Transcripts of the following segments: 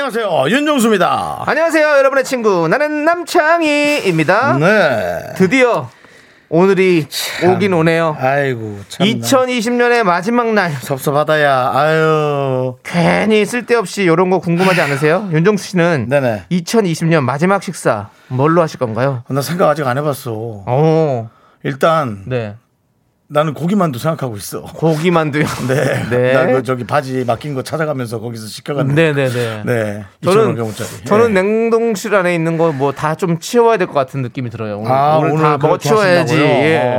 안녕하세요. 윤정수입니다. 안녕하세요, 여러분의 친구. 나는 남창희입니다. 네. 드디어 오늘이 오긴 오네요. 아이고, 참. 2020년의 마지막 날. 섭섭하다야. 아유. 괜히 쓸데없이 이런 거 궁금하지 않으세요? 윤정수 씨는 네네. 2020년 마지막 식사 뭘로 하실 건가요? 나 생각 아직 안 해봤어. 오, 일단 네. 나는 고기만두 생각하고 있어. 고기만두요. 네. 네. 나그 저기 바지 맡긴 거 찾아가면서 거기서 시켜갔는데. 네네네. 네. 저는 2,500원짜리. 저는 예. 냉동실 안에 있는 거 뭐 다 좀 치워야 될 것 같은 느낌이 들어요. 오늘, 아, 오늘, 다 먹어 그렇게 치워야지. 하신다고요? 예.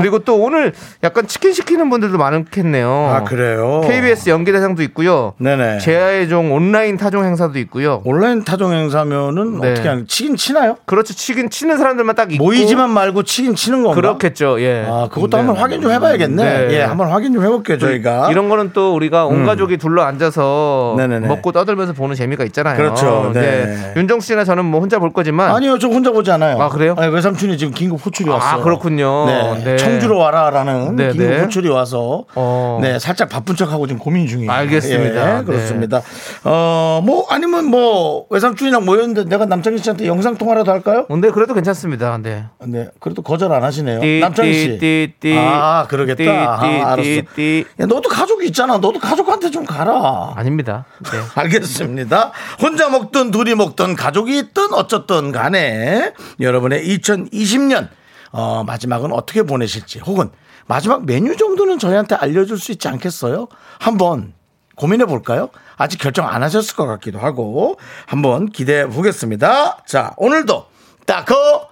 그리고 또 오늘 약간 치킨 시키는 분들도 많겠네요. 아, 그래요? KBS 연기대상도 있고요. 네네. 제아의 종 온라인 타종 행사도 있고요. 온라인 타종 행사면은 네. 어떻게 하는 치긴 치나요? 그렇죠. 치킨 치는 사람들만 딱 있고 모이지만 말고 치긴 치는 건가? 그렇겠죠. 예. 아, 그것도 네. 한번 확인 좀 해봐야겠네. 네. 예, 한번 확인 좀 해볼게요, 저희가. 이런 거는 또 우리가 온 가족이 둘러 앉아서 네네네. 먹고 떠들면서 보는 재미가 있잖아요. 그렇죠. 네. 윤정수 씨나 저는 뭐 혼자 볼 거지만 아니요, 저 혼자 보지 않아요. 아, 그래요? 아니, 외삼촌이 지금 긴급 호출이 아, 왔어요. 그렇군요. 네. 네. 청주로 와라라는 네, 긴급 네. 호출이 와서 어. 네, 살짝 바쁜 척하고 지금 고민 중이에요. 알겠습니다. 예, 그렇습니다. 어, 뭐 아니면 뭐 외삼촌이랑 모였는데 내가 남창희 씨한테 영상 통화라도 할까요? 근데 그래도 괜찮습니다. 네. 네, 그래도 거절 안 하시네요. 띠, 남창희 씨. 띠. 아, 그러겠다. 띠, 아, 띠, 알았어. 띠, 띠. 야, 너도 가족이 있잖아. 너도 가족한테 좀 가라. 아닙니다. 네. 알겠습니다. 혼자 먹든 둘이 먹든 가족이 있든 어쨌든 간에 여러분의 2020년 어, 마지막은 어떻게 보내실지 혹은 마지막 메뉴 정도는 저희한테 알려줄 수 있지 않겠어요? 한번 고민해 볼까요? 아직 결정 안 하셨을 것 같기도 하고 한번 기대해 보겠습니다. 자, 오늘도 따커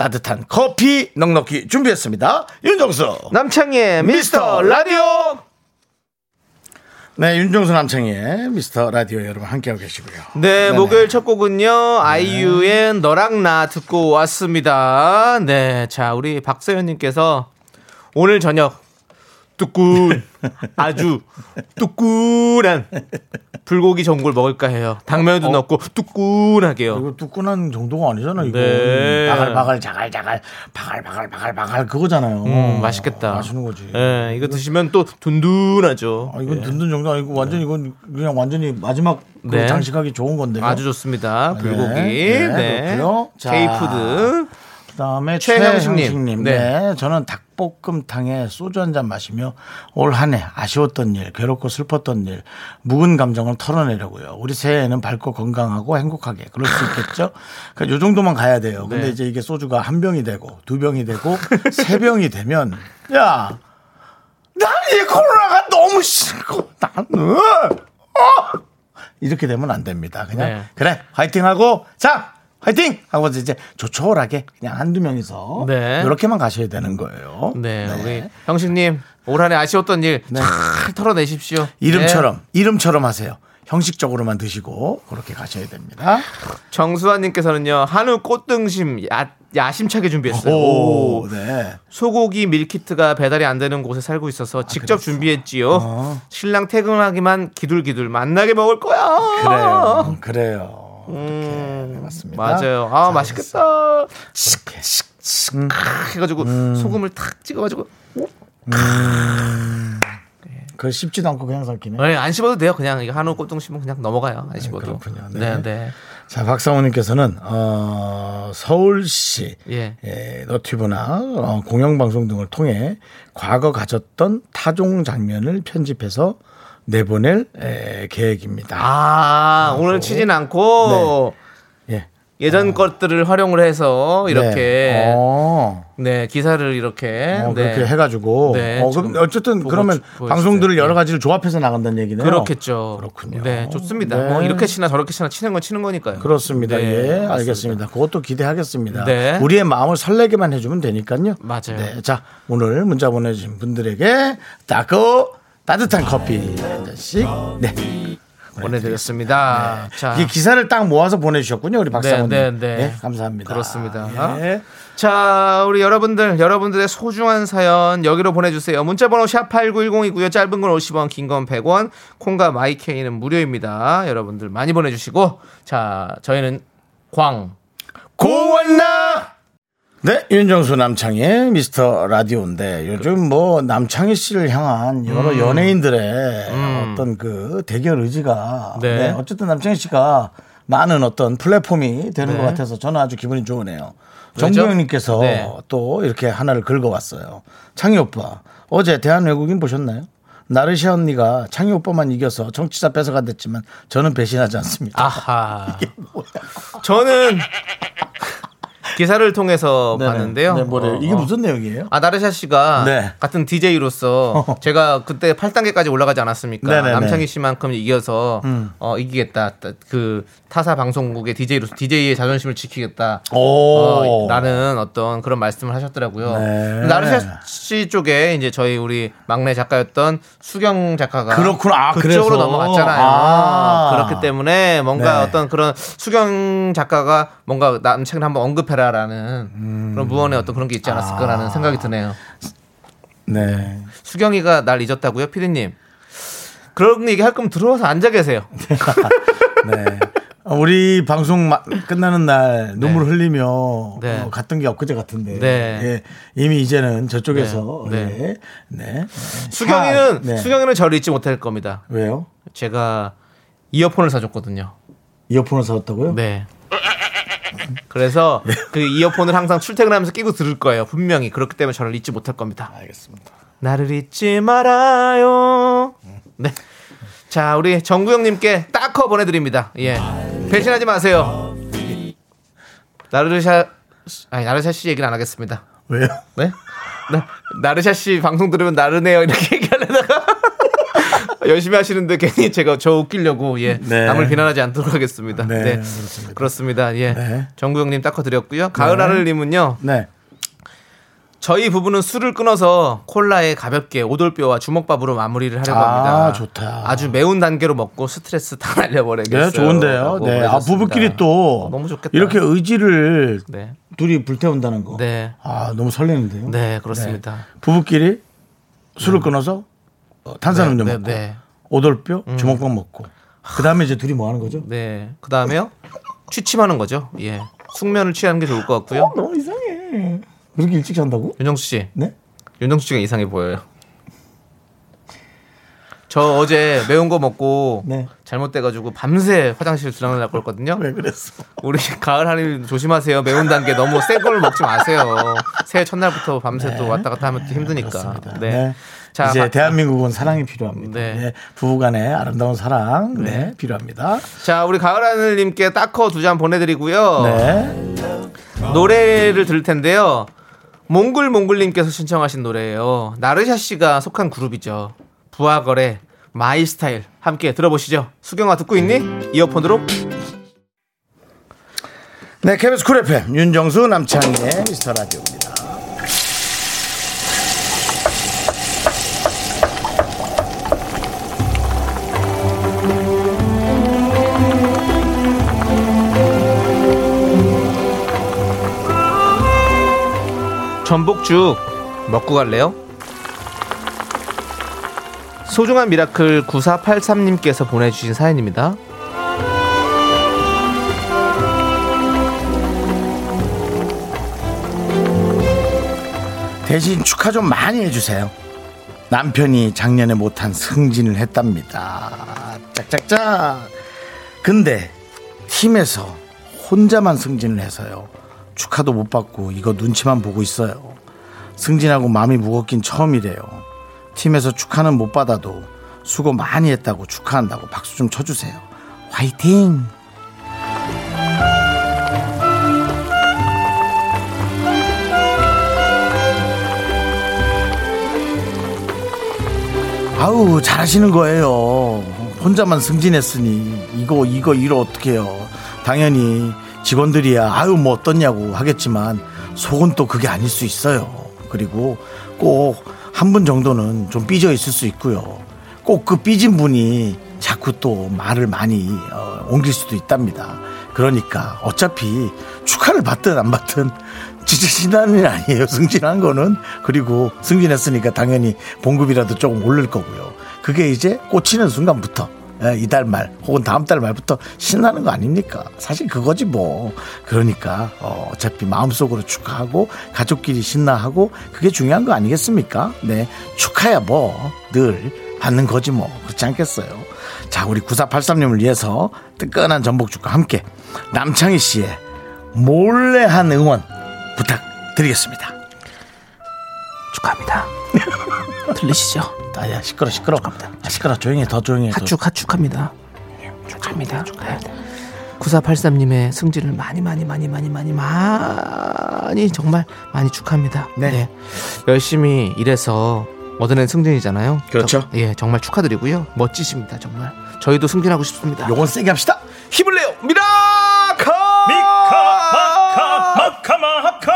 따뜻한 커피 넉넉히 준비했습니다. 윤정수 남창희의 미스터 라디오. 네, 윤정수 남창희의 미스터 라디오 여러분 함께하고 계시고요. 네, 네네. 목요일 첫 곡은요. 아이유의 너랑 나 듣고 왔습니다. 네, 자, 우리 박서연님께서 오늘 저녁 뚜꾼 아주 뚜꾼한 불고기 전골 먹을까 해요. 당면도 어? 넣고 뚜꾼하게요. 이거 뚜끈한 정도가 아니잖아 이거 네. 바글바글 자갈 자갈 바글바글 바글바글 그거잖아요 음, 맛있겠다. 맛있는 거지 예, 이거 드시면 또 든든하죠. 아, 이건 든든 정도 아니고 완전 이건 그냥 완전히 마지막 그 네. 장식하기 좋은 건데요 아주 좋습니다. 불고기. 네, 네. 자. K푸드. 그다음에 최형식님. 최형식님 네. 네. 저는 닭 볶음탕에 소주 한 잔 마시며 올 한 해 아쉬웠던 일 괴롭고 슬펐던 일 묵은 감정을 털어내려고요 우리 새해에는 밝고 건강하고 행복하게 그럴 수 있겠죠 그러니까 요 정도만 가야 돼요 근데 네. 이제 이게 소주가 한 병이 되고 두 병이 되고 세 병이 되면 야 난 이 코로나가 너무 싫고 나는 어! 이렇게 되면 안 됩니다. 그냥 네. 그래 화이팅하고 자 화이팅 하고 이제 조촐하게 그냥 한두 명이서 네. 이렇게만 가셔야 되는 거예요. 네, 우리 형식님 올 한해 아쉬웠던 일 잘 털어내십시오. 이름처럼 이름처럼 하세요. 형식적으로만 드시고 그렇게 가셔야 됩니다. 네. 정수환님께서는요 한우 꽃등심 야, 야심차게 준비했어요. 오, 네. 소고기 밀키트가 배달이 안 되는 곳에 살고 있어서 직접 준비했지요. 어. 신랑 퇴근하기만 기둘기둘 만나게 먹을 거야. 그래요. 그래요. 음, 해봤습니다. 맞아요. 아 맛있겠다. 이렇게. 크 해가지고 음. 소금을 탁 찍어가지고 그걸 씹지도 않고 그냥 삼키네. 네, 안 씹어도 돼요. 그냥 이거 한우 꽃등심은 그냥 넘어가요. 안 씹어도. 그렇군요. 네, 네. 네. 자, 박상호님께서는 어, 서울시 예. 예, 너튜브나 어, 공영방송 등을 통해 과거 가졌던 타종 장면을 편집해서 내보낼 에, 계획입니다. 아, 오늘 치진 않고 예. 예전 것들을 활용을 해서 이렇게 네. 어, 네, 기사를 이렇게 어, 네. 그렇게 해가지고 네, 어, 그럼 어쨌든 그러면 주-. 방송들을 여러 네. 가지를 조합해서 나간다는 얘기네요. 그렇겠죠. 그렇군요. 네, 좋습니다. 네. 뭐 이렇게 치나 저렇게 치나 치는 건 치는 거니까요. 그렇습니다. 네, 예. 알겠습니다. 그것도 기대하겠습니다. 네. 우리의 마음을 설레게만 해주면 되니까요. 맞아요. 네, 자 오늘 문자 보내주신 분들에게 따고 따뜻한 커피 한 잔씩 네 보내드렸습니다. 자, 이 기사를 딱 모아서 보내주셨군요, 우리 박사모님. 네, 네, 네. 감사합니다. 그렇습니다. 예. 자, 우리 여러분들, 여러분들의 소중한 사연 여기로 보내주세요. 문자번호 샵8910이고요. 짧은 건 50원, 긴 건 100원, 콩과 마이케이는 무료입니다. 여러분들 많이 보내주시고, 자, 저희는 광. 고원나 네, 윤정수 남창의 미스터 라디오인데 요즘 뭐 남창희 씨를 향한 여러 연예인들의 어떤 그 대결 의지가 네. 네, 어쨌든 남창희 씨가 많은 어떤 플랫폼이 되는 네. 것 같아서 저는 아주 기분이 좋으네요. 왜죠? 정부영님께서 네. 또 이렇게 하나를 긁어왔어요. 창희 오빠 어제 대한 외국인 보셨나요? 나르샤 언니가 창희 오빠만 이겨서 정치자 뺏어간댔지만 저는 배신하지 않습니다. 아하. 저는 기사를 통해서 네네. 봤는데요. 네, 뭐래요? 어, 이게 어. 무슨 내용이에요? 아 나르샤 씨가 네. 같은 DJ로서 제가 그때 8단계까지 올라가지 않았습니까? 네네네. 음. 남창희 씨만큼 이겨서 어, 이기겠다. 그 타사 방송국의 DJ로서 DJ의 자존심을 지키겠다. 오. 어, 라는 어떤 그런 말씀을 하셨더라고요. 네. 나르샤 씨 쪽에 이제 저희 우리 막내 작가였던 수경 작가가 그렇구나. 아, 그쪽으로. 넘어갔잖아요. 아. 그렇기 때문에 뭔가 네. 어떤 그런 수경 작가가 뭔가 남창을 한번 언급해라 라는 음. 그런 무언의 어떤 그런 게 있지 않았을까라는 아. 생각이 드네요. 네. 수경이가 날 잊었다고요, 피디님? 그런 얘기 할 거면 들어와서 앉아 계세요. 네. 어, 우리 방송 마- 끝나는 날 눈물 흘리며 네. 어, 갔던 게 엊그제 같은데 네. 예, 이미 이제는 저쪽에서 네. 예, 네. 수경이는 아, 네. 수경이는 저를 잊지 못할 겁니다. 왜요? 제가 이어폰을 사줬거든요. 이어폰을 사왔다고요? 네. 그래서 그 이어폰을 항상 출퇴근하면서 끼고 들을 거예요. 분명히 그렇기 때문에 저를 잊지 못할 겁니다. 알겠습니다. 나를 잊지 말아요. 네. 자, 우리 정구영님께 딱커 보내드립니다. 예. 배신하지 마세요. 나르샤, 아니, 나르샤 씨 얘기는 안 하겠습니다. 왜요? 네? 나, 나르샤 씨 방송 들으면 나르네요. 이렇게 얘기하려다가 열심히 하시는데 괜히 제가 저 웃기려고 예. 네. 남을 비난하지 않도록 하겠습니다. 네, 네. 그렇습니다. 그렇습니다. 예. 네. 정구영님 딱커 드렸고요. 가을 하늘님은요. 네. 저희 부부는 술을 끊어서 콜라에 가볍게 오돌뼈와 주먹밥으로 마무리를 하려고 아, 합니다. 좋다. 아주 매운 단계로 먹고 스트레스 다 날려버리겠어요. 네, 좋은데요. 네. 아. 부부끼리 또 어, 너무 좋겠다. 이렇게 의지를 네, 둘이 불태운다는 거. 네, 아, 너무 설레는데요. 네, 그렇습니다. 네. 부부끼리 술을 끊어서 어, 탄산음료 네, 먹고 네, 네. 오돌뼈 주먹밥 먹고 그 다음에 이제 둘이 뭐 하는 거죠? 네. 그 다음에요 취침하는 거죠. 예, 숙면을 취하는 게 좋을 것 같고요. 너무 이상해. 그렇게 일찍 잔다고? 윤정수 씨, 네? 윤정수 씨가 이상해 보여요. 저 어제 매운 거 먹고 네. 잘못돼가지고 밤새 화장실 들어가려고 했거든요. 왜 그랬어? 우리 가을 하늘 조심하세요. 매운 단계 너무 센 걸 먹지 마세요. 새해 첫날부터 밤새 또 왔다 갔다 하면 또 힘드니까. 네. 네. 자, 이제 가- 대한민국은 사랑이 필요합니다. 네. 네. 부부간의 아름다운 사랑 네. 필요합니다. 자, 우리 가을 하늘님께 딱커 두 잔 보내드리고요. 네. 노래를 들을 텐데요. 몽글몽글님께서 신청하신 노래예요. 나르샤 씨가 속한 그룹이죠. 브아걸의 My Style 함께 들어보시죠. 수경아 듣고 있니? 이어폰으로 네, KBS 쿨 FM 윤정수 남창희의 미스터 라디오입니다. 전복죽 먹고 갈래요? 소중한 Miracle 9483님께서 보내주신 사연입니다. 대신 축하 좀 많이 해주세요. 남편이 작년에 못한 승진을 했답니다. 짝짝짝. 근데 팀에서 혼자만 승진을 해서요. 축하도 못 받고 이거 눈치만 보고 있어요. 승진하고 마음이 무겁긴 처음이래요. 팀에서 축하는 못 받아도 수고 많이 했다고 축하한다고 박수 좀 쳐주세요. 화이팅! 아우 잘하시는 거예요. 혼자만 승진했으니 이거 이거 이러 어떡해요. 당연히 직원들이야 아유 뭐 어떻냐고 하겠지만 속은 또 그게 아닐 수 있어요. 그리고 꼭 한 분 정도는 좀 삐져 있을 수 있고요. 꼭꼭그 삐진 분이 자꾸 또 말을 많이 어, 옮길 수도 있답니다. 그러니까 어차피 축하를 받든 안 받든 신나는 일 아니에요. 승진한 거는. 그리고 승진했으니까 당연히 봉급이라도 조금 오를 거고요. 그게 이제 꽂히는 순간부터 예, 이달 말 혹은 다음 달 말부터 신나는 거 아닙니까? 사실 그거지 뭐. 그러니까 어, 어차피 마음속으로 축하하고 가족끼리 신나하고 그게 중요한 거 아니겠습니까? 네. 축하야 뭐 늘 받는 거지 뭐. 그렇지 않겠어요? 자, 우리 9483님을 위해서 뜨끈한 전복죽과 함께 남창희 씨의 몰래 한 응원 부탁드리겠습니다. 축하합니다. 들리시죠? 아야 시끄러 시끄러. 아, 시끄러 조용히 해, 더 조용히 해. 더. 하축 하축합니다. 축하합니다. 네. 9483님의 승진을 많이 많이 많이 많이 많이 많이 정말 많이 축하합니다. 네. 열심히 일해서 얻어낸 승진이잖아요. 그렇죠. 저- 예, 정말 축하드리고요. 멋지십니다, 정말. 저희도 승진하고 싶습니다. 요건 세게 합시다. 힘을 내요, Miracle! 미카 마카 마카 마카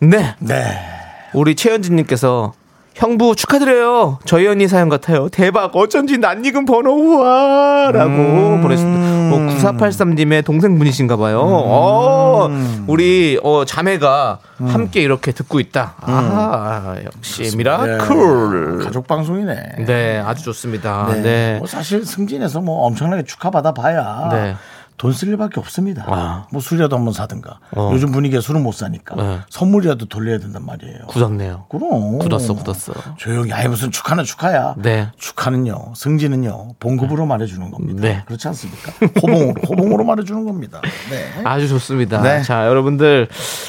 네, 네. 우리 최현진님께서 형부 축하드려요. 저희 언니 사연 같아요. 대박. 어쩐지 낯익은 번호 우와 라고 음. 보냈습니다. 어, 9483님의 동생분이신가 봐요. 어, 우리 어, 자매가 음. 함께 이렇게 듣고 있다. 아, 역시 네. Miracle. 가족 방송이네. 네, 아주 좋습니다. 네. 네. 뭐 사실 승진해서 뭐 엄청나게 축하받아 봐야 네. 돈 쓸 일밖에 없습니다. 아. 뭐 술이라도 한번 사든가. 어. 요즘 분위기에 술은 못 사니까 네. 선물이라도 돌려야 된단 말이에요. 굳었네요. 그럼. 굳었어, 굳었어. 조용히. 아예 무슨 축하는 축하야. 네. 축하는요. 승진은요. 봉급으로 말해주는 겁니다. 네. 그렇지 않습니까? 호봉으로, 호봉으로 말해주는 겁니다. 네. 아주 좋습니다. 네. 자, 여러분들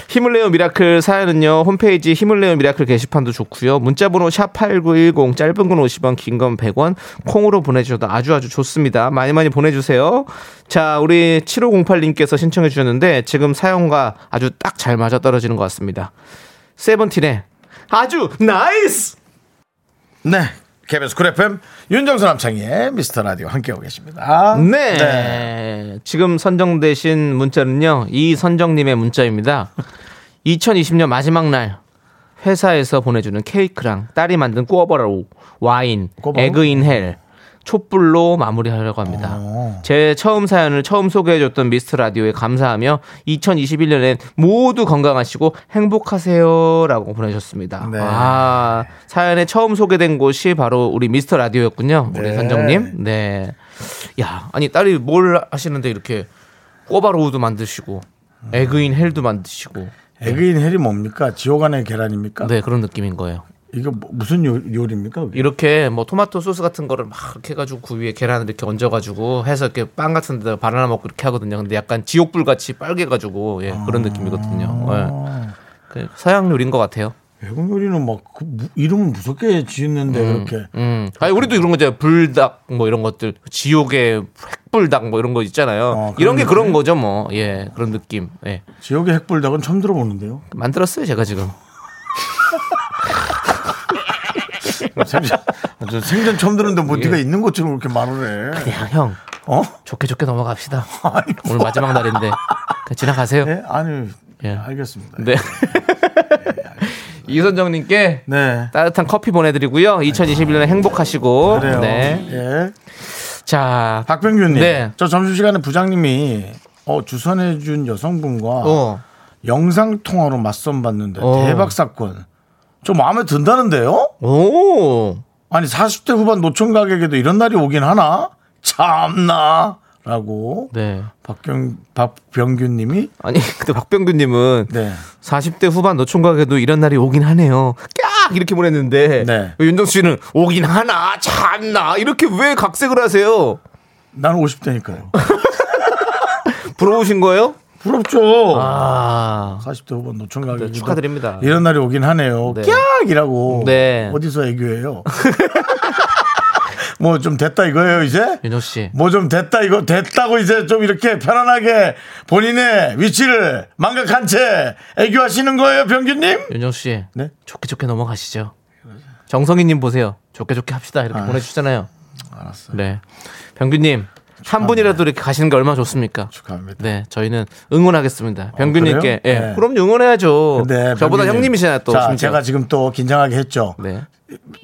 힘을 내요 Miracle 사연은요. 홈페이지 힘을 내요 Miracle 게시판도 좋고요. 문자 번호 샵8910 짧은 건 50원, 긴 건 100원 콩으로 보내 주셔도 아주 아주 좋습니다. 많이 많이 보내 주세요. 자, 우리 7508님께서 신청해 주셨는데 지금 사연과 아주 딱 잘 맞아 떨어지는 것 같습니다. 세븐틴의 아주 NICE! 네. KBS 쿨 FM 윤정수 남창희의 미스터 라디오 함께하고 계십니다. 네. 지금 선정되신 문자는요. 이선정님의 문자입니다. 2020년 마지막 날 회사에서 보내주는 케이크랑 딸이 만든 꿔바로우 와인, 꿔바로우? egg in hell, 촛불로 마무리하려고 합니다. 어. 제 처음 사연을 처음 소개해줬던 미스터 라디오에 감사하며 2021년엔 모두 건강하시고 행복하세요라고 보내셨습니다. 네. 아 사연에 처음 소개된 곳이 바로 우리 미스터 라디오였군요. 우리 네. 선정님. 네. 야 아니 딸이 뭘 하시는데 이렇게 꿔바로우도 만드시고 에그인 헬도 만드시고 에그인 헬이 뭡니까? 지옥 안의 계란입니까? 네 그런 느낌인 거예요. 이거 뭐- 무슨 요, 요리입니까? 그게? 이렇게 뭐 토마토 소스 같은 거를 막 이렇게 해가지고 그 위에 계란을 이렇게 얹어가지고 해서 이렇게 빵 같은 데다 바나나 먹고 이렇게 하거든요. 근데 약간 지옥불 같이 빨개가지고 예, 그런 느낌이거든요. 예. 그 서양 요리인 것 같아요. 외국 요리는 막그 무- 이름은 무섭게 지었는데 이렇게 음, 아니 우리도 이런 거죠. 불닭 뭐 이런 것들, 지옥의 핵불닭 뭐 이런 거 있잖아요. 어, 이런 게 그런 그런 느낌? 거죠, 뭐. 예, 그런 느낌. 예, 지옥의 핵불닭은 처음 들어보는데요. 만들었어요 제가 지금. 생전, 저 생전 처음 들었는데 뭐 네가 있는 것처럼 그렇게 말을 해. 야, 형, 어? 좋게 좋게 넘어갑시다. 아니, 오늘 마지막 날인데 그냥 지나가세요. 네? 아니, 예. 알겠습니다. 네. 이선정님께 네. 따뜻한 커피 보내드리고요. 2021년에 행복하시고. 그래요. 네. 예. 자, 박병규님. 네. 저 점심시간에 부장님이 어, 주선해준 여성분과 어, 영상통화로 맞선 봤는데 어. 대박 사건. 좀 마음에 든다는데요? 오, 아니 40대 후반 노총각에게도 이런 날이 오긴 하나? 참나 라고 네. 박경 박병규님이 아니, 근데 박병규님은 네 40대 후반 노총각에도 이런 날이 오긴 하네요. 깍! 이렇게 보냈는데. 네. 윤정수 씨는 오긴 하나, 참나. 이렇게 왜 각색을 하세요? 나는 50대니까요. 부러우신 거예요? 부럽죠. 아. 40대 후반 노총각에게 네, 축하드립니다. 이런 날이 오긴 하네요. 네. 깍이라고 네. 어디서 애교해요? 뭐 좀 됐다 이거예요 이제? 윤정 씨. 뭐 좀 됐다 이거 됐다고 이제 좀 이렇게 편안하게 본인의 위치를 망각한 채 애교하시는 거예요 병규님? 윤정 씨. 네? 좋게 좋게 넘어가시죠. 정성희님 보세요. 좋게 좋게 합시다. 이렇게 보내주잖아요. 알았어요. 네. 병규님. 한 분이라도 이렇게 가시는 게 얼마나 좋습니까? 축하합니다. 네, 저희는 응원하겠습니다. 그래요? 예. 네. 그럼 응원해야죠. 근데 저보다 형님이시잖아요, 또. 자, 심지어. 제가 지금 또 긴장하게 했죠. 네.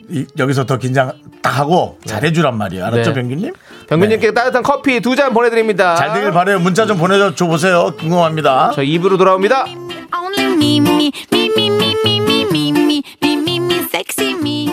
이- 여기서 더 긴장 딱 하고 잘해주란 말이에요. 알았죠, 네. 병규님? 병균님께 따뜻한 커피 두 잔 보내드립니다. 잘 되길 바래요. 문자 좀 보내줘 보세요. 궁금합니다. 저 입으로 돌아옵니다. Only me, me, me, me, me, me, me, me, me, me, me, me, sexy me. Me,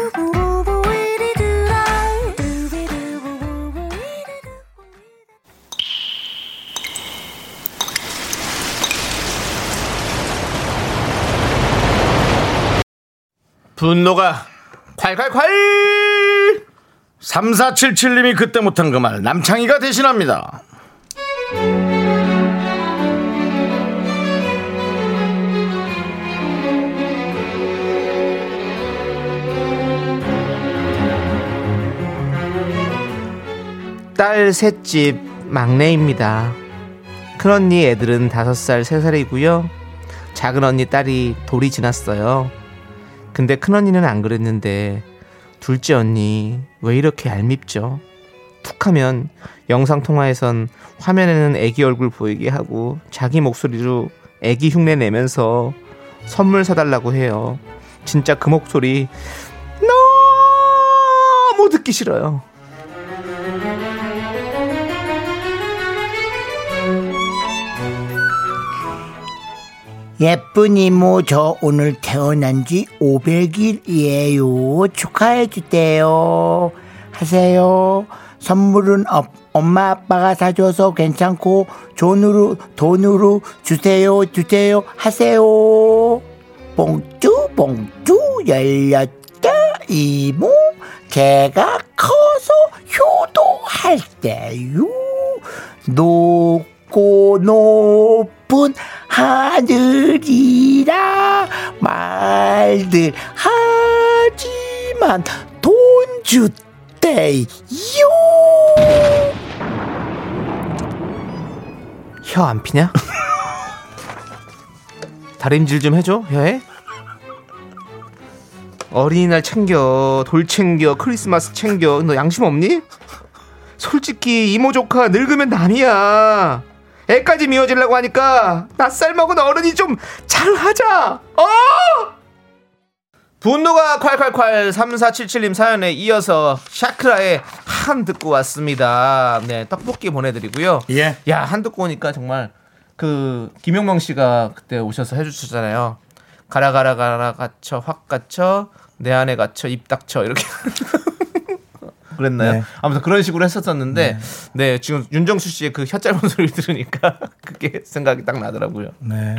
분노가 콸콸콸! 3477님이 그때 못한 그 말 남창희가 대신합니다. 딸 셋집 막내입니다. 큰 언니 애들은 다섯 살, 세 살이고요. 작은 언니 딸이 돌이 지났어요. 근데 큰언니는 안 그랬는데 둘째 언니 왜 이렇게 얄밉죠? 툭 하면 영상통화에선 화면에는 애기 얼굴 보이게 하고 자기 목소리로 애기 흉내 내면서 선물 사달라고 해요. 진짜 그 목소리 너무 듣기 싫어요. 예쁜 이모 저 오늘 태어난 지 500일이에요. 축하해 주세요. 하세요. 선물은 어- 엄마 아빠가 사줘서 괜찮고 돈으로 돈으로 주세요 주세요. 하세요. 봉투 봉투 열렸다. 이모 제가 커서 효도할 때요 높고 높은 하늘이라 말들 하지만 돈 주대요 혀 안 피냐? 다림질 좀 해줘 혀에 어린이날 챙겨 돌 챙겨 크리스마스 챙겨 너 양심 없니? 솔직히 이모 조카 늙으면 남이야 애까지 미워지려고 하니까 낯살 먹은 어른이 좀 잘하자 어? 분노가 콸콸콸 3477님 사연에 이어서 샤크라의 한 듣고 왔습니다 네 떡볶이 보내드리고요 예. 야, 한 듣고 오니까 정말 그 김용명 씨가 그때 오셔서 해주셨잖아요. 가라 가라 가라 갇혀 확 갇혀 내 안에 갇혀 입 닥쳐 이렇게 그랬나요? 네. 아무튼 그런 식으로 했었었는데 네, 지금 윤정수 씨의 그 혀 짧은 소리 들으니까 그게 생각이 딱 나더라고요. 네.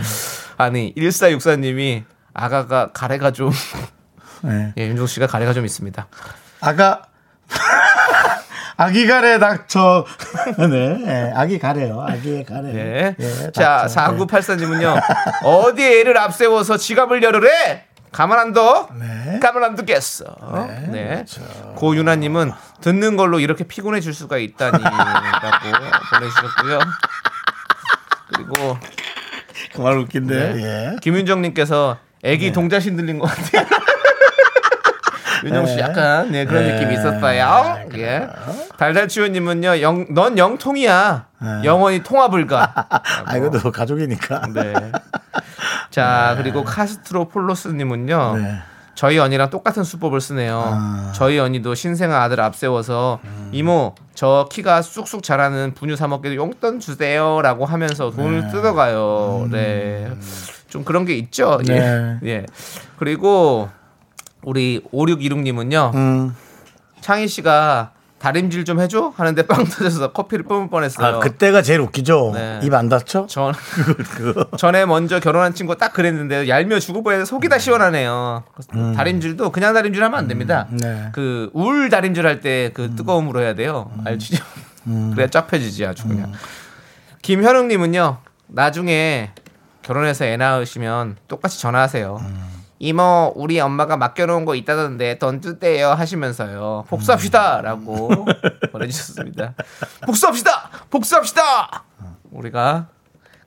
아니 1464님이 아가가 가래가 좀 네. 예, 윤정수 씨가 가래가 좀 있습니다. 아가 아기 가래 닥쳐. 네. 네. 아기 가래요. 아기의 가래. 네. 예, 자, 닥쳐. 4984님은요. 어디에 애를 앞세워서 지갑을 열으래? 가만 안 둬? 네. 가만 안 두겠어. 네. 고윤아님은 듣는 걸로 이렇게 피곤해질 수가 있다니. 라고 보내주셨고요. 그리고 그말 웃긴데. 네. 예. 김윤정님께서 애기 동자신 들린 것 같아요. 윤정 씨 네. 약간 네, 그런 네. 느낌이 있었어요. 예. 달달치우님은요, 영, 넌 영통이야. 영원히 통화 불가. 아 이것도 가족이니까. 네. 자, 그리고 카스트로 폴로스님은요. 네. 저희 언니랑 똑같은 수법을 쓰네요. 아. 저희 언니도 신생 아들 앞세워서 음. 이모 저 키가 쑥쑥 자라는 분유 사 먹게도 용돈 주세요라고 하면서 돈을 뜯어가요. 네, 좀 그런 게 있죠. 음. 네. 예. 예. 그리고 우리 5616님은요. 음. 창희 씨가 다림질 좀 해줘 하는데 빵 터져서 커피를 뿜을 뻔했어요. 아 그때가 제일 웃기죠. 네. 입안 닫혀? 전. 전에 먼저 결혼한 친구 딱 그랬는데 얄미워 죽을 뻔해서 속이 다 시원하네요. 다림질도 그냥 다림질 하면 안 됩니다. 네. 그울 다림질 할 때 그 뜨거움으로 해야 돼요. 알지죠? 그래야 쫙 펴지지 아주 그냥. 김현웅님은요 나중에 결혼해서 애 낳으시면 똑같이 전화하세요. 이모 우리 엄마가 맡겨놓은 거 있다던데 돈 주대요 하시면서요 복수합시다라고 보내주셨습니다. 복수합시다, 복수합시다. 우리가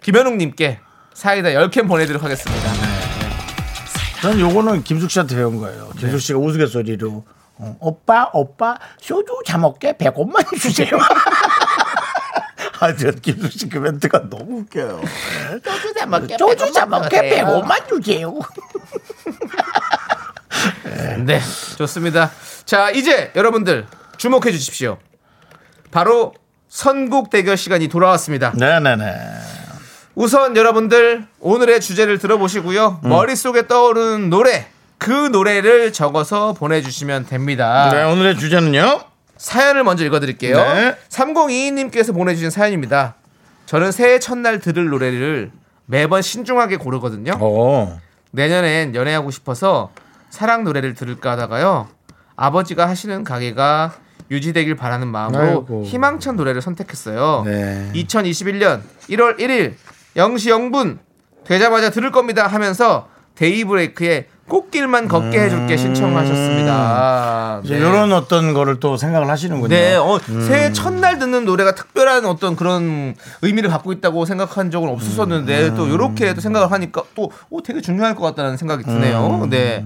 김현웅님께 사이다 10캔 보내드리도록 하겠습니다. 전 요거는 김숙 씨한테 배운 거예요. 네. 김숙 씨가 우스갯소리로 어, 오빠 오빠 소주 자 먹게 100원만 주세요. 아, 저 김숙 씨 그 멘트가 너무 웃겨요. 소주 자 먹게 소주 자 먹게 100원만 주세요. 네, 좋습니다. 자, 이제 여러분들 주목해 주십시오. 바로 선곡 대결 시간이 돌아왔습니다. 네네네. 우선 여러분들 오늘의 주제를 들어보시고요. 음. 머릿속에 떠오르는 노래, 그 노래를 적어서 보내주시면 됩니다. 네, 오늘의 주제는요. 사연을 먼저 읽어드릴게요. 네. 3022님께서 보내주신 사연입니다. 저는 새해 첫날 들을 노래를 매번 신중하게 고르거든요. 어. 내년엔 연애하고 싶어서 사랑 노래를 들을까 하다가요. 아버지가 하시는 가게가 유지되길 바라는 마음으로 아이고. 희망찬 노래를 선택했어요. 네. 2021년 1월 1일 0시 0분 되자마자 들을 겁니다 하면서 데이브레이크의 꽃길만 걷게 해줄게 신청하셨습니다. 이제 이런 어떤 거를 또 생각을 하시는군요. 네, 어, 새해 첫날 듣는 노래가 특별한 어떤 그런 의미를 갖고 있다고 생각한 적은 없었었는데 또 이렇게 또 생각을 하니까 또 어, 되게 중요할 것 같다는 생각이 드네요. 네,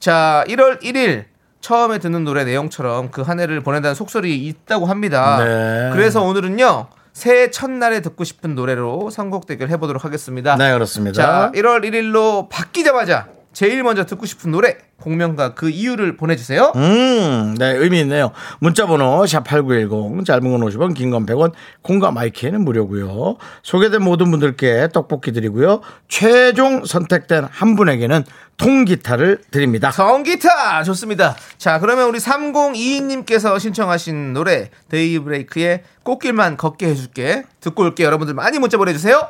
자, 1월 1일 처음에 듣는 노래 내용처럼 그 한 해를 보낸다는 속설이 있다고 합니다. 네. 그래서 오늘은요 새해 첫날에 듣고 싶은 노래로 선곡 대결 해보도록 하겠습니다. 네, 그렇습니다. 자, 1월 1일로 바뀌자마자 제일 먼저 듣고 싶은 노래 공명과 그 이유를 보내주세요. 음, 네, 의미 있네요. 문자번호 샵 8910, 짧은 건 50원, 긴 건 100원, 콩과 my K는 무료고요 소개된 모든 분들께 떡볶이 드리고요. 최종 선택된 한 분에게는 통기타를 드립니다. 통기타 좋습니다. 자, 그러면 우리 3022님께서 신청하신 노래 데이브레이크의 꽃길만 걷게 해줄게 듣고 올게요. 여러분들 많이 문자 보내주세요.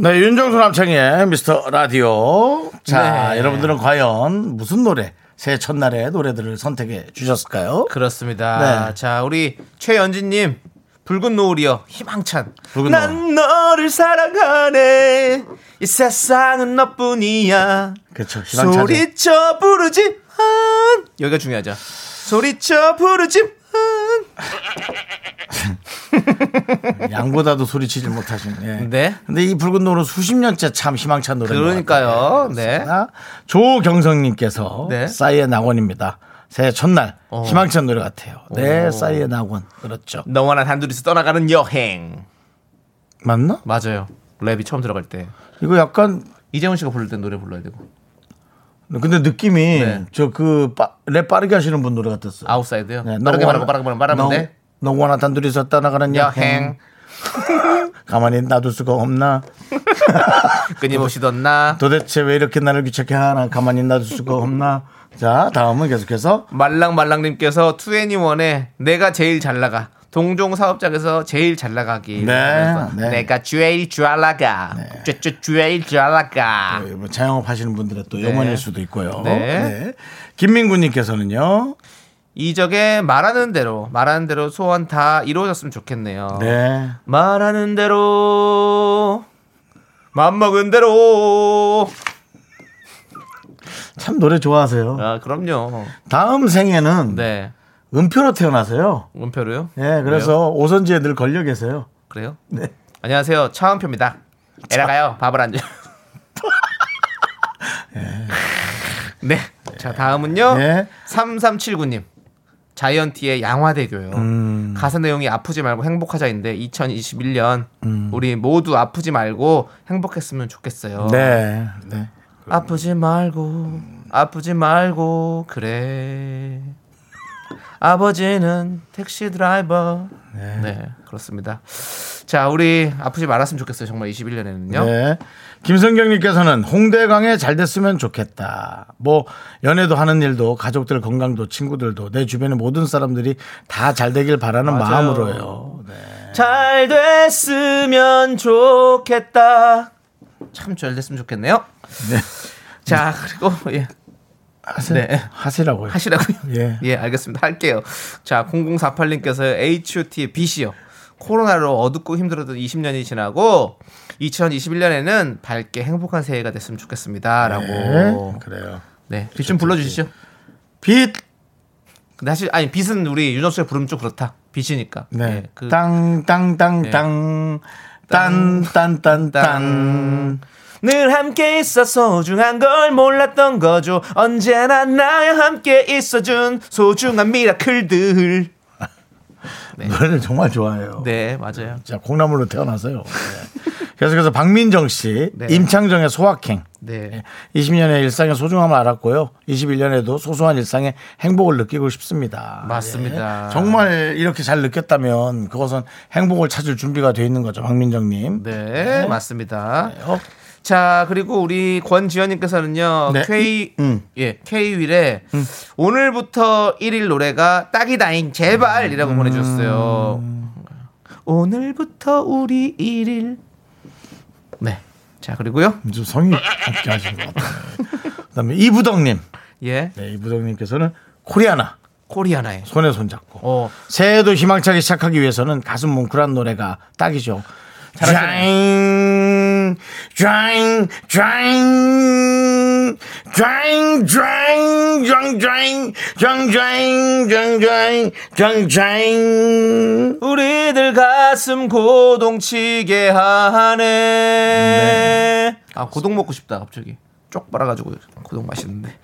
네, 윤정수 남창희의 미스터 라디오. 자, 네. 여러분들은 과연 무슨 노래, 새해 첫날의 노래들을 선택해 주셨을까요? 그렇습니다. 네. 자, 우리 최연진님 붉은 노을이여 희망찬. 붉은 난 너를 사랑하네. 이 세상은 너뿐이야. 그렇죠. 희망차죠. 소리쳐 부르지만 여기가 중요하죠. 소리쳐 부르지만 양보다도 소리치지 못하시는. 예. 네. 근데 이 붉은 노을은 수십 년째 참 희망찬 노래. 그러니까요. 네. 조경성님께서 네. 싸이의 낙원입니다. 새해 첫날 어. 희망찬 노래 같아요. 네, 싸이의 낙원. 그렇죠. 너와 난 단둘이서 떠나가는 여행. 맞나? 맞아요. 랩이 처음 들어갈 때 이거 약간 이재훈 씨가 부를 때 노래 불러야 되고 근데 느낌이 네. 저거 랩 빠르게 하시는 분 노래 같았어요. 아웃사이더요. 네, 빠르게 말하고 빠르게 말하고 말하면 돼. 너, 너와 나 단둘이서 떠나가는 여행. 여행 가만히 놔둘 수가 없나? 끊임없이 덧나 도대체 왜 이렇게 나를 귀찮게 하나? 가만히 놔둘 수가 없나? 자, 다음은 계속해서 말랑말랑님께서 투애니원의 내가 제일 잘 나가 동종 사업장에서 제일 잘 나가기 네, 네. 내가 제일 잘 나가 쭈쭈 제일 잘 나가 뭐 자영업 하시는 분들의 또 네. 염원일 수도 있고요. 네. 김민구님께서는요. 이적에 말하는 대로 말하는 대로 소원 다 이루어졌으면 좋겠네요 네. 말하는 대로 맘 먹은 대로 참 노래 좋아하세요. 아 그럼요 다음 생에는 네 은표로 태어나세요. 은표로요 예, 그래서 오선지에 늘 걸려 계세요. 그래요? 네. 안녕하세요. 차은표입니다. 에라가요. 밥을 안 줘. 네. 자, 다음은요. 네. 3379님. 자이언티의 양화대교요. 음. 가사 내용이 아프지 말고 행복하자인데 2021년 음. 우리 모두 아프지 말고 행복했으면 좋겠어요. 네. 네. 아프지 말고 아프지 말고 그래. 아버지는 택시 드라이버. 네. 그렇습니다. 자, 우리 아프지 말았으면 좋겠어요. 정말 21년에는요. 네. 김성경님께서는 홍대강에 잘 됐으면 좋겠다. 뭐 연애도 하는 일도 가족들 건강도 친구들도 내 주변의 모든 사람들이 다 잘 되길 바라는 맞아요. 마음으로요. 네. 잘 됐으면 좋겠다. 참 잘 됐으면 좋겠네요. 자, 그리고 예. 하세, 네. 하시라고요. 하시라고요. 예. 예, 알겠습니다. 할게요. 자, 0048님께서 H.O.T의 빛이요. 코로나로 어둡고 힘들었던 20년이 지나고 2021년에는 밝게 행복한 새해가 됐으면 좋겠습니다라고. 네, 그래요. 네, 빛 좀 불러 주시죠. 빛. 근데 사실 아니 빛은 우리 윤정 씨가 부르면 좀 그렇다. 빛이니까. 네. 예, 그 땅, 땅, 땅, 땅. 딴, 딴, 딴, 딴. 늘 함께 있어 소중한 걸 몰랐던 거죠. 언제나 나와 함께 있어준 소중한 미라클들. 노래를 정말 좋아해요. 네, 맞아요. 자, 콩나물로 태어나서요. 네. 계속해서 박민정 씨, 네. 임창정의 소확행. 네. 20년의 일상의 소중함을 알았고요. 21년에도 소소한 일상의 행복을 느끼고 싶습니다. 맞습니다. 예. 정말 이렇게 잘 느꼈다면 그것은 행복을 찾을 준비가 돼 있는 거죠. 박민정님. 네, 맞습니다. 자, 그리고 우리 권지현님께서는요, 네. K, 음. 예, K-윌에 오늘부터 1일 노래가 딱이다잉, 제발이라고 보내주셨어요. 오늘부터 우리 1일. 네. 자, 그리고요, 좀 성의 없게 하신 것 같아요. 그다음에 이부덕님. 예, 네, 이부덕님께서는 코리아나 코리아나의. 손에 손잡고 어, 새해도 희망차게 시작하기 위해서는 가슴 뭉클한 노래가 딱이죠. 쫙잉, 쫙잉, 쫙잉, 쫙잉, 쫙잉, 쫙잉, 쫙잉, 쫙잉, 쫙잉, 쫙잉. 우리들 가슴 고동치게 하네. 아, 고동 먹고 싶다, 갑자기. 쪽 빨아가지고 고동 맛있는데.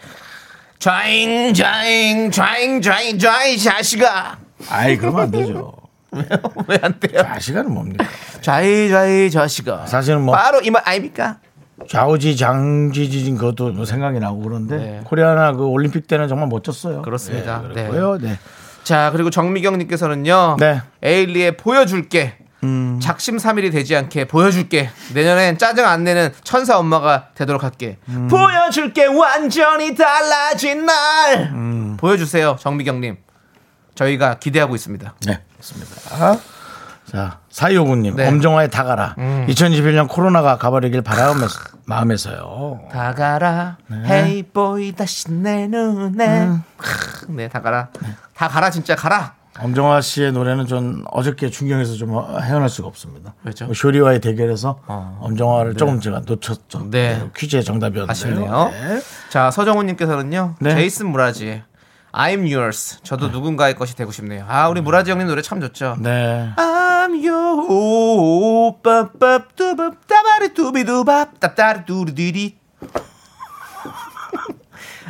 좌잉, 좌잉, 좌잉, 좌잉, 좌잉, 자식아. 아이, 그러면 안 되죠. 왜 안 돼요? 좌시간은 뭡니까? 좌이, 좌이, 자식아. 사실은 뭐 바로 이 말 아닙니까? 좌우지 장지지진 그것도 뭐 생각이 나고 그런데 네. 코리아나 그 올림픽 때는 정말 멋졌어요. 그렇습니다. 네, 그렇고요. 네. 자, 그리고 정미경님께서는요. 네. 에일리의 보여줄게. 작심삼일이 되지 않게 보여줄게. 내년엔 짜증 안 내는 천사 엄마가 되도록 할게. 보여줄게 완전히 달라진 날. 보여주세요, 정미경님. 저희가 기대하고 있습니다. 네, 그렇습니다. 자, 사이오구님, 네. 엄정화의 다가라. 2021년 코로나가 가버리길 바라면서 마음에서요. 다가라, 헤이 보이 다시 내 눈에. 크, 네, 다가라. 다 가라 진짜 가라. 엄정화 씨의 노래는 전 어저께 중경에서 좀 헤어날 수가 없습니다. 왜죠? 쇼리와의 대결에서 엄정화를 조금 제가 놓쳤죠. 네. 퀴즈의 정답이었는데요. 아쉽네요. 네. 자, 서정훈님께서는요. 네. 제이슨 무라지. I'm yours. 저도 누군가의 것이 되고 싶네요. 아, 우리 무라지 형님 노래 참 좋죠. 네. I'm yours. 빠빠 뚜밥 따바리 뚜비두밥 따따리.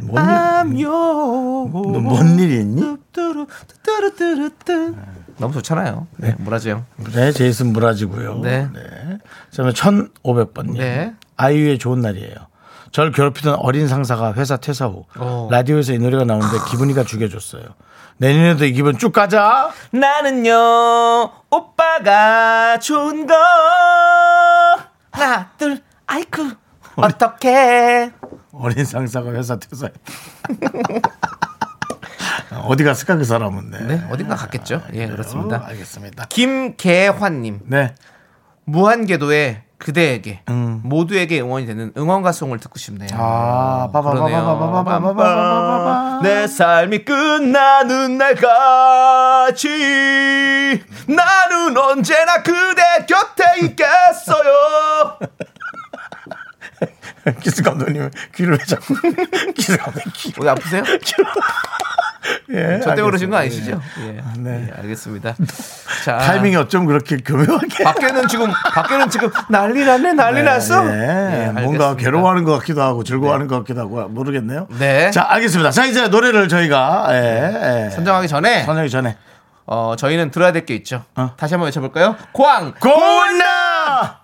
뭔, 일, I'm yours. 너뭔 일이 있니? 뚜뚜루 뚜뚜루뚜루 뚜. 너무 좋잖아요. 네, 무라지 형. 네, 제이슨 무라지고요. 네. 그다음에 1,500번님. 네. 아이유의 좋은 날이에요. 절 괴롭히던 어린 상사가 회사 퇴사 후 어. 라디오에서 이 노래가 나오는데 기분이가 죽여줬어요. 내년에도 이 기분 쭉 가자. 나는요 오빠가 좋은 거 하나 둘 아이쿠 어떡해 어린 상사가 회사 퇴사해. 어디 갔을까 그 사람은 네. 네 어딘가 갔겠죠 예 그렇습니다 어, 알겠습니다. 김계환님 네. 무한궤도의 그대에게 음. 모두에게 응원이 되는 응원가송을 듣고 싶네요 아, 그러네요. 빠바바바바바바바바바바바. 내 삶이 끝나는 날까지 나는 언제나 그대 곁에 있겠어요 기수 감독님 귀를 왜 자꾸 기수 감독님 귀. 어디 아프세요? 예, 저 때문에 그러신 거. 아니시죠? 예. 네. 예, 알겠습니다. 자, 타이밍이 어쩜 그렇게 교묘하게. 밖에는 지금 밖에는 지금 난리 났네, 난리 났어. 네, 예, 뭔가. 괴로워하는 것 같기도 하고 즐거워하는 것 같기도 하고 모르겠네요. 네. 자, 알겠습니다. 자, 이제 노래를 저희가 예, 예. 선정하기 전에 선정하기 전에 어, 저희는 들어야 될 게 있죠. 어. 다시 한번 외쳐볼까요? 광 고나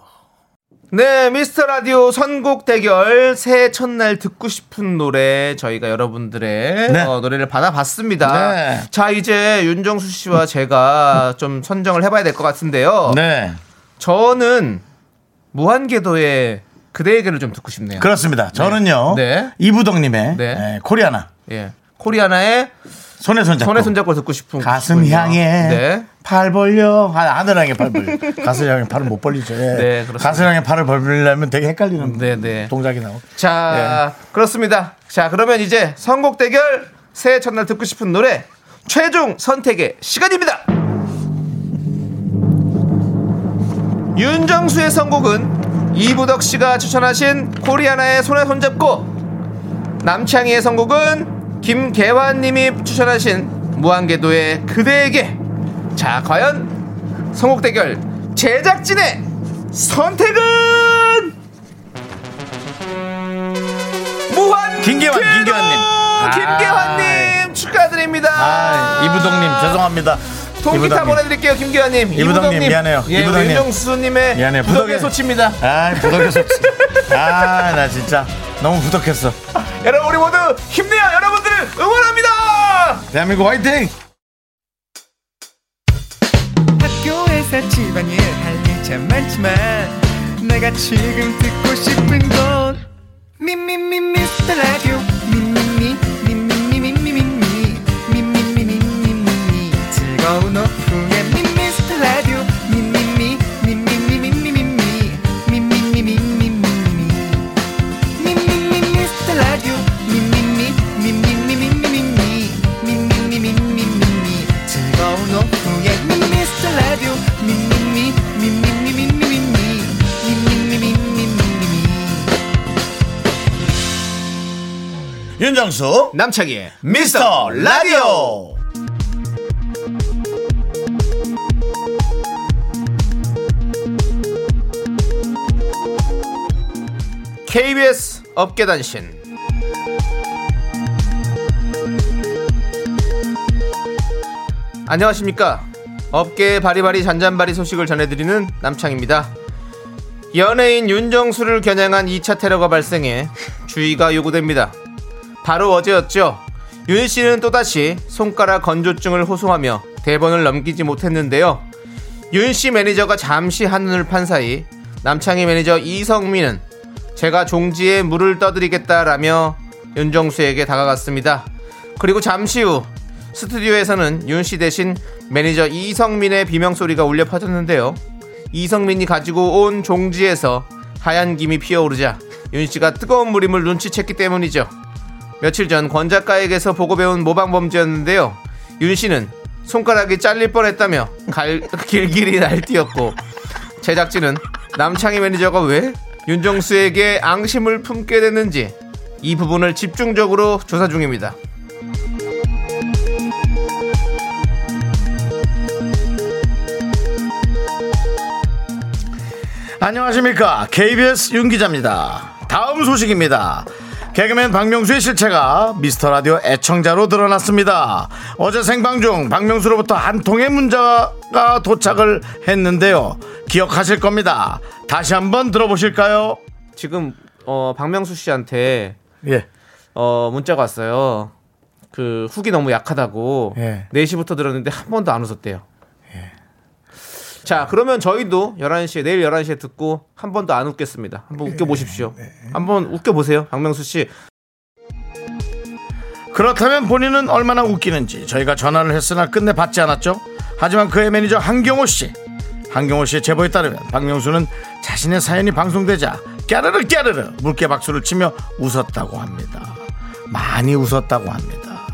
네, 미스터 라디오 선곡 대결 새해 첫날 듣고 싶은 노래 저희가 여러분들의 네. 어, 노래를 받아봤습니다. 네. 자, 이제 윤정수 씨와 제가 좀 선정을 해봐야 될 것 같은데요. 네 저는 무한궤도의 그대에게를 좀 듣고 싶네요. 그렇습니다. 저는요. 네. 이부덕님의 네. 에, 코리아나 예. 코리아나의 손에 손잡고 손에 손잡고 듣고 싶은 가슴. 향해 네. 팔 벌려 아, 향해 팔 벌려 가슴 향해 팔을 못 벌리죠. 예. 네, 그렇습니다. 가슴 향해 팔을 벌리려면 되게 헷갈리는 네, 네. 동작이 나오고. 자, 그렇습니다. 자, 그러면 이제 선곡 대결 새해 첫날 듣고 싶은 노래 최종 선택의 시간입니다. 윤정수의 선곡은 이부덕 씨가 추천하신 코리아나의 손에 손잡고 남창희의 선곡은 김계환 님이 추천하신 무한궤도의 그대에게 자, 과연 선곡 대결 제작진의 선택은 무한 김계환! 김계환님. 김계환님 축하드립니다. 아, 이부덕님 죄송합니다. 통기타. 보내드릴게요, 김계환님. 이부덕님, 미안해요. 예, 이부덕님. 윤정수님의 미안해요. 부덕의 부덕의- 소치입니다. 아, 부덕했어. 아, 나 진짜 너무 부덕했어. 여러분 우리 모두 힘내요. 여러분들을 응원합니다. 대한민국 화이팅! 학교에서 집안일 할 일 참 많지만 내가 지금 듣고 싶은 건 미미미 미스터 라디오 윤정수 남창희의 미스터 라디오. KBS 업계단신. 안녕하십니까? 업계의 바리바리 잔잔바리 소식을 전해드리는 남창입니다. 연예인 윤정수를 겨냥한 2차 테러가 발생해 주의가 요구됩니다 바로 어제였죠 윤 씨는 또다시 손가락 건조증을 호소하며 대본을 넘기지 못했는데요 윤 씨 매니저가 잠시 한눈을 판 사이 남창희 매니저 이성민은 제가 종지에 물을 떠드리겠다라며 윤정수에게 다가갔습니다. 그리고 잠시 후 스튜디오에서는 윤 씨 대신 매니저 이성민의 비명 소리가 울려 퍼졌는데요. 이성민이 가지고 온 종지에서 하얀 김이 피어오르자 윤 씨가 뜨거운 물임을 눈치챘기 때문이죠. 며칠 전 권 작가에게서 보고 배운 모방 범죄였는데요. 윤 씨는 손가락이 잘릴 뻔했다며 갈, 길길이 날뛰었고 제작진은 남창희 매니저가 왜 윤정수에게 앙심을 품게 됐는지 이 부분을 집중적으로 조사 중입니다. 안녕하십니까. KBS 윤 기자입니다. 다음 소식입니다. 개그맨 박명수의 실체가 미스터 라디오 애청자로 드러났습니다. 어제 생방 중 박명수로부터 한 통의 문자가 도착을 했는데요. 기억하실 겁니다. 다시 한번 들어보실까요? 지금 어, 박명수 씨한테 예. 어, 문자가 왔어요. 그 훅이 너무 약하다고 예. 4시부터 들었는데 한 번도 안 웃었대요. 자, 그러면 저희도 11시에 내일 11시에 듣고 한 번도 안 웃겠습니다. 한번 웃겨 보십시오. 한번 웃겨 보세요. 박명수 씨. 그렇다면 본인은 얼마나 웃기는지 저희가 전화를 했으나 끝내 받지 않았죠. 하지만 그의 매니저 한경호 씨. 한경호 씨의 제보에 따르면 박명수는 자신의 사연이 방송되자 깨르르 깨르르 물개 박수를 치며 웃었다고 합니다. 많이 웃었다고 합니다.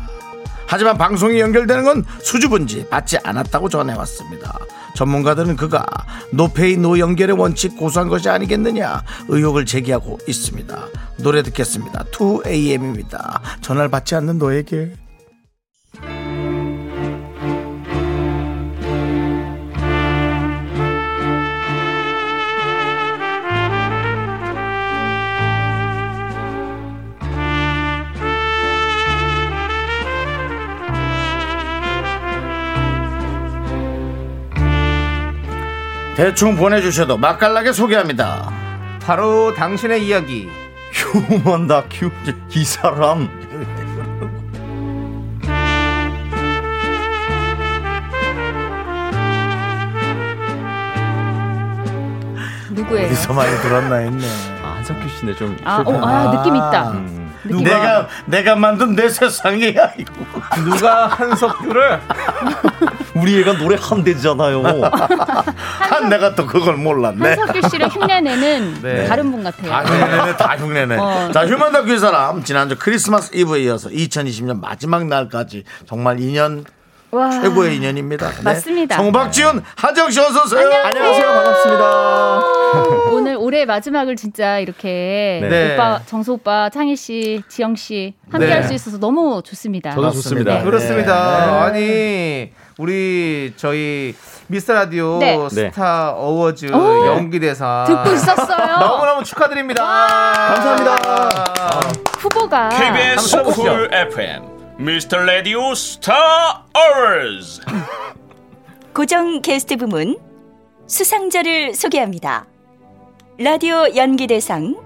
하지만 방송이 연결되는 건 수줍은지 받지 않았다고 전해왔습니다. 전문가들은 그가 노페이 노연결의 원칙 고수한 것이 아니겠느냐 의혹을 제기하고 있습니다. 노래 듣겠습니다. 2AM입니다. 전화를 받지 않는 너에게 대충 보내주셔도 맛깔나게 소개합니다. 바로 당신의 이야기. 휴먼 다큐 이 사람 누구예요? 어디서 많이 들었나 했네. 아, 한석규 씨네 좀. 아, 어, 아 느낌 있다. 음. 느낌 내가 내가 만든 내 세상이야. 이거. 누가 한석규를 우리 애가 노래 한 대잖아요. 한 내가 또 그걸 몰랐네. 한석규 씨를 흉내내는 네. 다른 분 같아요. 다 흉내내, 다 흉내내. 어. 자, 휴먼 다큐 이 사람 지난주 크리스마스 이브에 이어서 2020년 마지막 날까지 정말 2년 와. 최고의 인연입니다. 네. 맞습니다. 성박지훈, 하정 씨 어서 오세요. 안녕하세요. 반갑습니다. 오늘 올해 마지막을 진짜 이렇게 네. 오빠 정수 오빠 창희 씨, 지영 씨 함께 네. 할수 있어서 너무 좋습니다. 저도 좋습니다. 네. 그렇습니다. 아니 우리 저희 미스터 라디오 네. Star Awards 오. 연기 대상 듣고 있었어요. 너무너무 축하드립니다. 감사합니다. 후보가 KBS. 쿨 FM 미스터 라디오 Star Awards 고정 게스트 부문 수상자를 소개합니다. 라디오 연기대상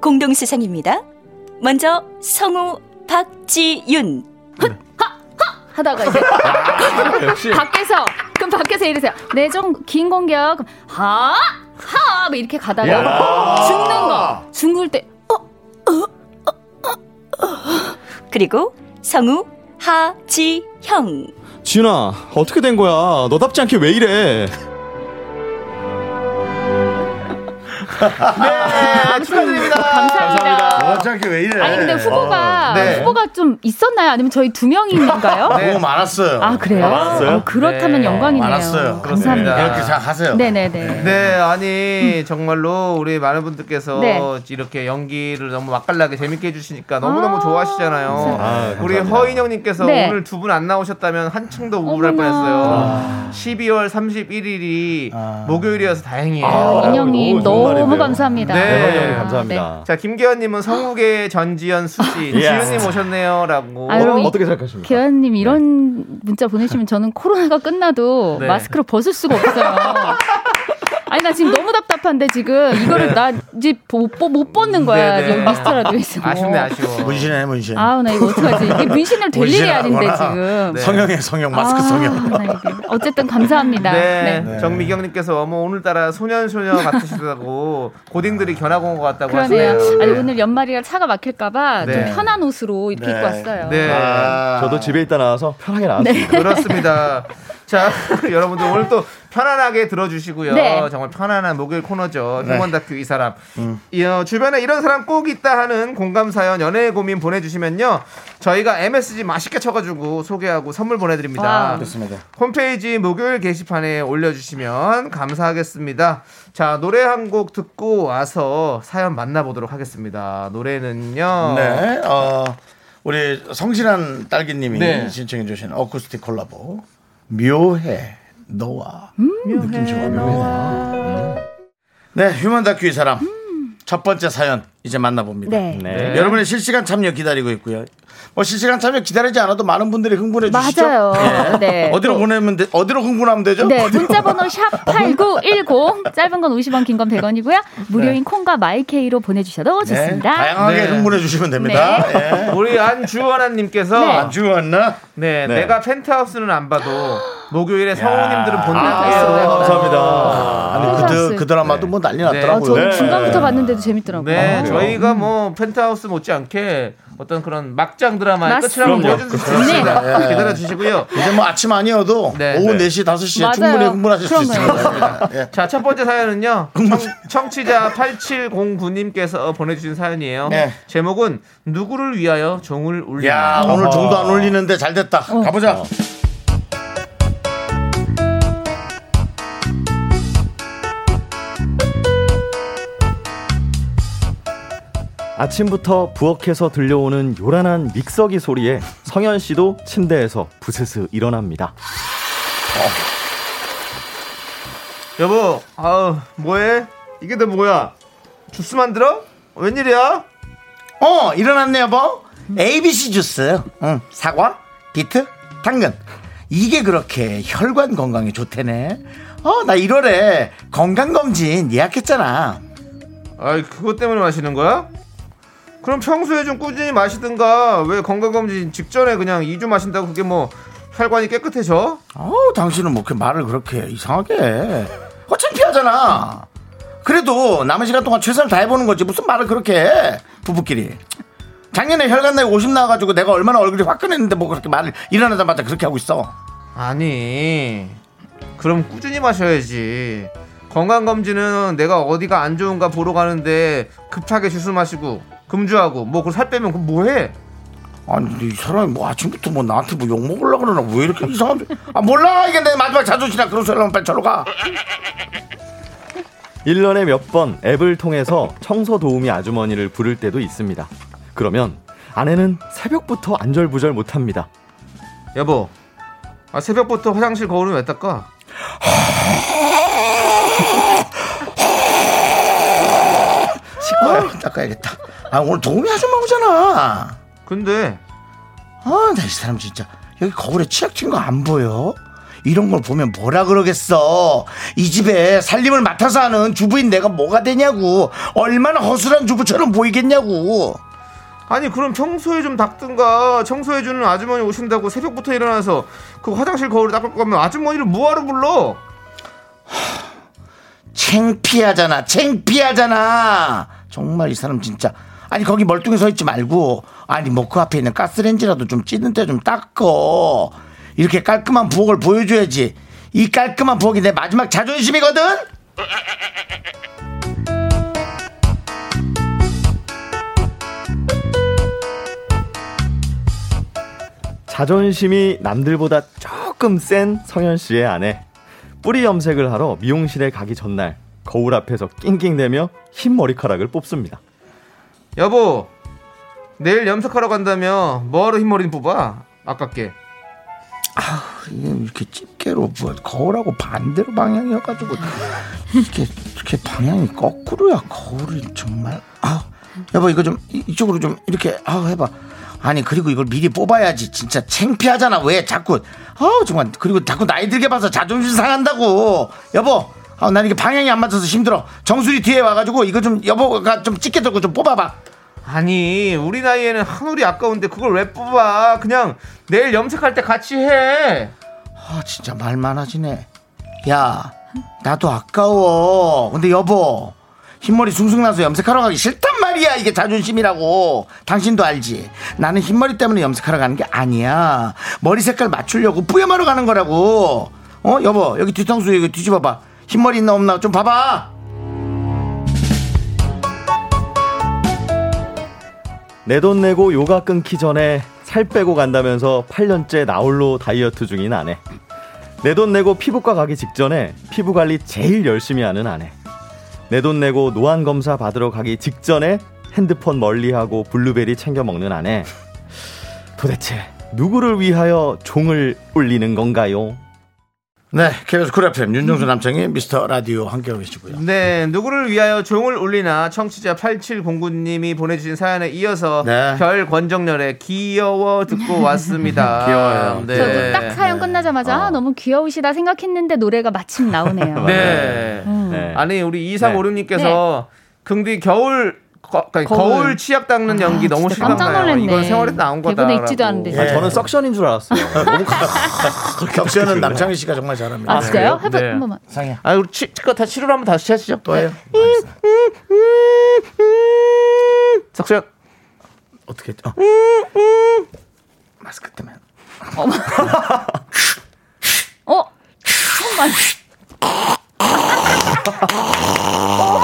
공동 수상입니다. 먼저 성우 박지윤 하다가 이제 역시. 밖에서 그럼 밖에서 이러세요. 네좀긴 공격 하하 뭐 이렇게 가다가 죽는 거 죽을 때 그리고 성우 하지형 지윤아, 어떻게 된 거야? 너답지 않게 왜 이래? 네, 축하드립니다. 감사합니다. 어차피 왜 이래? 아니 근데 후보가 어, 네. 후보가 좀 있었나요? 아니면 저희 두 명인가요? 네. 너무 많았어요. 아 그래요? 많았어요? 어, 그렇다면 네. 영광이네요. 많았어요. 감사합니다. 이렇게 생각하세요. 네네네. 네, 아니 정말로 우리 많은 분들께서 네. 이렇게 연기를 너무 맛깔나게 재밌게 해주시니까 너무 너무 아, 좋아하시잖아요. 아, 우리. 허인영님께서 네. 오늘 두 분 안 나오셨다면 한층 더 우울할 어머나. 뻔했어요. 12월 31일이 아. 목요일이어서 다행이에요. 아, 인형님 너무 너무. 감사합니다. 네. 네, 감사합니다. 자, 김계현님은 성욱의 전지현 수씨, 지윤님 오셨네요라고. 아, 여러분, 어떻게 생각하십니까? 계현님 이런 문자 보내시면 저는 코로나가 끝나도 네. 마스크를 벗을 수가 없어요. 아니 나 지금 너무 답답한데 지금 이거를 나 이제 못, 벗- 못 벗는 거야 네, 네. 여기 미스터 라디오에서. 아쉽네, 아쉬워. 문신해 문신. 아우 나 이거 어떡하지? 이게 문신을 될 일이 아닌데. 지금. 네. 성형의 성형 마스크 아, 성형. 어쨌든 감사합니다. 네, 네. 정미경님께서 어머 오늘따라 소년 소녀 같으시다고 고딩들이 견학 온 것 같다고 그러네요. 하시네요. 아니 오늘 연말이라 차가 막힐까봐 네. 좀 편한 옷으로 이렇게 네. 입고 왔어요. 네. 아. 저도 집에 있다 나와서 편하게 나왔습니다. 그렇습니다. 자, 여러분들 오늘 또 편안하게 들어주시고요. 네. 정말 편안한 목요일 코너죠. 휴먼 다큐 이 사람. 이, 어, 주변에 이런 사람 꼭 있다 하는 공감 사연, 연애 고민 보내주시면요. 저희가 MSG 맛있게 쳐가지고 소개하고 선물 보내드립니다. 와우. 좋습니다. 홈페이지 목요일 게시판에 올려주시면 감사하겠습니다. 자, 노래 한 곡 듣고 와서 사연 만나보도록 하겠습니다. 노래는요. 네, 어, 우리 성실한 딸기님이 네. 신청해 주신 어쿠스틱 콜라보 묘해 너와 느낌 좋아 묘해 네 human 다큐 이 사람 첫 번째 사연 이제 만나봅니다. 네. 네. 여러분의 실시간 참여 기다리고 있고요. 뭐 실시간 참여 기다리지 않아도 많은 분들이 흥분해 주시죠. 맞아요. 네. 어디로 보내면 돼? 어디로 흥분하면 되죠? 네, 문자 번호 샵 8910 짧은 건 50원, 긴 건 100원이고요. 무료인 콩과 my K로 보내 주셔도 네, 좋습니다. 다양하게 네. 흥분해 주시면 됩니다. 예. 우리 안주원아 님께서 네. 안 주웠나? 네, 네. 내가 펜트하우스는 안 봐도 목요일에 성우님들은 아, 본다고 요. 감사합니다. 아니 그, 그 드라마도 뭐 난리 아, 났더라고요. 저 네. 중간부터 봤는데도 재밌더라고요. 네, 아, 저희가 뭐 펜트하우스 못지않게 어떤 그런 막장 드라마의 수 있습니다. 네. 기다려 주시고요. 이제 뭐 아침 아니어도 네. 오후 네. 4시, 5시에 맞아요. 충분히 흥분하실 수. 있습니다. 예. 자, 첫 번째 사연은요. 청, 취자 8709님께서 보내주신 사연이에요. 네. 제목은 누구를 위하여 종을 울리나. 야, 오늘 종도 안 울리는데 잘 됐다. 가보자. 아침부터 부엌에서 들려오는 요란한 믹서기 소리에 성현 씨도 침대에서 부스스 일어납니다. 여보, 아우, 뭐해? 이게 너 뭐야? 주스 만들어? 웬일이야? 어, 일어났네, 여보. ABC 주스. 응, 사과, 비트, 당근. 이게 그렇게 혈관 건강에 좋대네. 어, 나 1월에 건강검진 예약했잖아. 아이, 그것 때문에 마시는 거야? 그럼 평소에 좀 꾸준히 마시든가 왜 건강검진 직전에 그냥 2주 마신다고 그게 뭐 혈관이 깨끗해져? 어우, 당신은 뭐 이렇게 말을 그렇게 이상하게 해. 어, 창피하잖아. 그래도 남은 시간 동안 최선을 다해보는 거지 무슨 말을 그렇게 해 부부끼리 작년에 혈관 나이 50 나와가지고 내가 얼마나 얼굴이 화끈했는데 뭐 그렇게 말을 일어나자마자 그렇게 하고 있어 아니 그럼 꾸준히 마셔야지 건강검진은 내가 어디가 안 좋은가 보러 가는데 급하게 주스 마시고 금주하고 뭐그살 빼면 그럼 뭐해? 아니 근데 이 사람이 뭐 아침부터 뭐 나한테 뭐 욕 먹으려고 그러나? 왜 이렇게 이상한데 아 몰라! 이게 내 마지막 자존심이야 그런 소리 하면 빨리 저로 가. 1년에 몇 번 앱을 통해서 청소 도우미 아주머니를 부를 때도 있습니다. 그러면 아내는 새벽부터 안절부절 못합니다. 여보 아, 새벽부터 화장실 거울은 왜 닦아? 아, 닦아야겠다 아 오늘 도우미 아줌마 오잖아 근데 아나 이 사람 진짜 여기 거울에 치약 튄 거 안 보여? 이런 걸 보면 뭐라 그러겠어. 이 집에 살림을 맡아서 하는 주부인 내가 뭐가 되냐고. 얼마나 허술한 주부처럼 보이겠냐고. 아니 그럼 청소해 좀 닦든가 청소해주는 아주머니 오신다고 새벽부터 일어나서 그 화장실 거울을 닦을 거면 아주머니를 뭐하러 불러 창피하잖아. 창피하잖아. 정말 이 사람 진짜. 아니 거기 멀뚱히 서 있지 말고 아니 뭐 그 앞에 있는 가스레인지라도 좀 찌는 데좀 닦어. 이렇게 깔끔한 부엌을 보여줘야지. 이 깔끔한 부엌이 내 마지막 자존심이거든. 자존심이 남들보다 조금 센 성현 씨의 아내. 뿌리 염색을 하러 미용실에 가기 전날 거울 앞에서 낑낑대며 흰 머리카락을 뽑습니다. 여보 내일 염색하러 간다며 뭐하러 흰머리 뽑아? 아깝게. 이게 이렇게 집게로 뭐 거울하고 반대로 방향이어가지고 이렇게 이렇게 방향이 거꾸로야 거울이 정말. 아 여보 이거 좀 이- 이쪽으로 좀 이렇게 아 해봐. 아니 그리고 이걸 미리 뽑아야지. 진짜 창피하잖아 왜 자꾸. 아 정말. 그리고 자꾸 나이 들게 봐서 자존심 상한다고. 여보 아, 난 이게 방향이 안 맞아서 힘들어. 정수리 뒤에 와가지고 이거 좀 여보가 좀 집게 들고 좀 뽑아봐. 아니 우리 나이에는 한 올이 아까운데 그걸 왜 뽑아? 그냥 내일 염색할 때 같이 해. 아 진짜 말 많아지네. 야 나도 아까워. 근데 여보 흰머리 숭숭 나서 염색하러 가기 싫단 말이야. 이게 자존심이라고. 당신도 알지? 나는 흰머리 때문에 염색하러 가는 게 아니야. 머리 색깔 맞추려고 뿌염하러 가는 거라고. 어 여보 여기 뒤통수 이거 뒤집어봐 흰머리 있나 없나 좀 봐봐 내 돈 내고 요가 끊기 전에 살 빼고 간다면서 8년째 나홀로 다이어트 중인 아내. 내 돈 내고 피부과 가기 직전에 피부 관리 제일 열심히 하는 아내. 내 돈 내고 노안 검사 받으러 가기 직전에 핸드폰 멀리하고 블루베리 챙겨 먹는 아내. 도대체 누구를 위하여 종을 울리는 건가요? 네 KBS 쿨 FM 윤정수 남창희 미스터 라디오 함께하고 계시고요 네, 누구를 위하여 종을 울리나 청취자 8709님이 보내주신 사연에 이어서 네. 별 권정열의 귀여워 듣고 왔습니다. 귀여워요. 네. 저도 딱 사연 끝나자마자 어. 아, 너무 귀여우시다 생각했는데 노래가 마침 나오네요. 네. 음. 네. 아니 우리 2356님께서 긍디 겨울 거, 그러니까 거울. 거울. 치약 닦는 연기 아, 너무. 놀랐네. 이건 세월에 나온 거다. 대본에 있지도 않은데. 아, 저는 석션인 줄 알았어요. 너무 격수는 남창희 씨가 정말 잘합니다 아, 진짜요? 해봐 네. 한 번만. 상이야 아, 우리 치, 다 치료를 한번 다시 하시죠. 또 해요 석션. 어떻게 했죠? 마스크 때문에 어? 정말. 어, 맞다.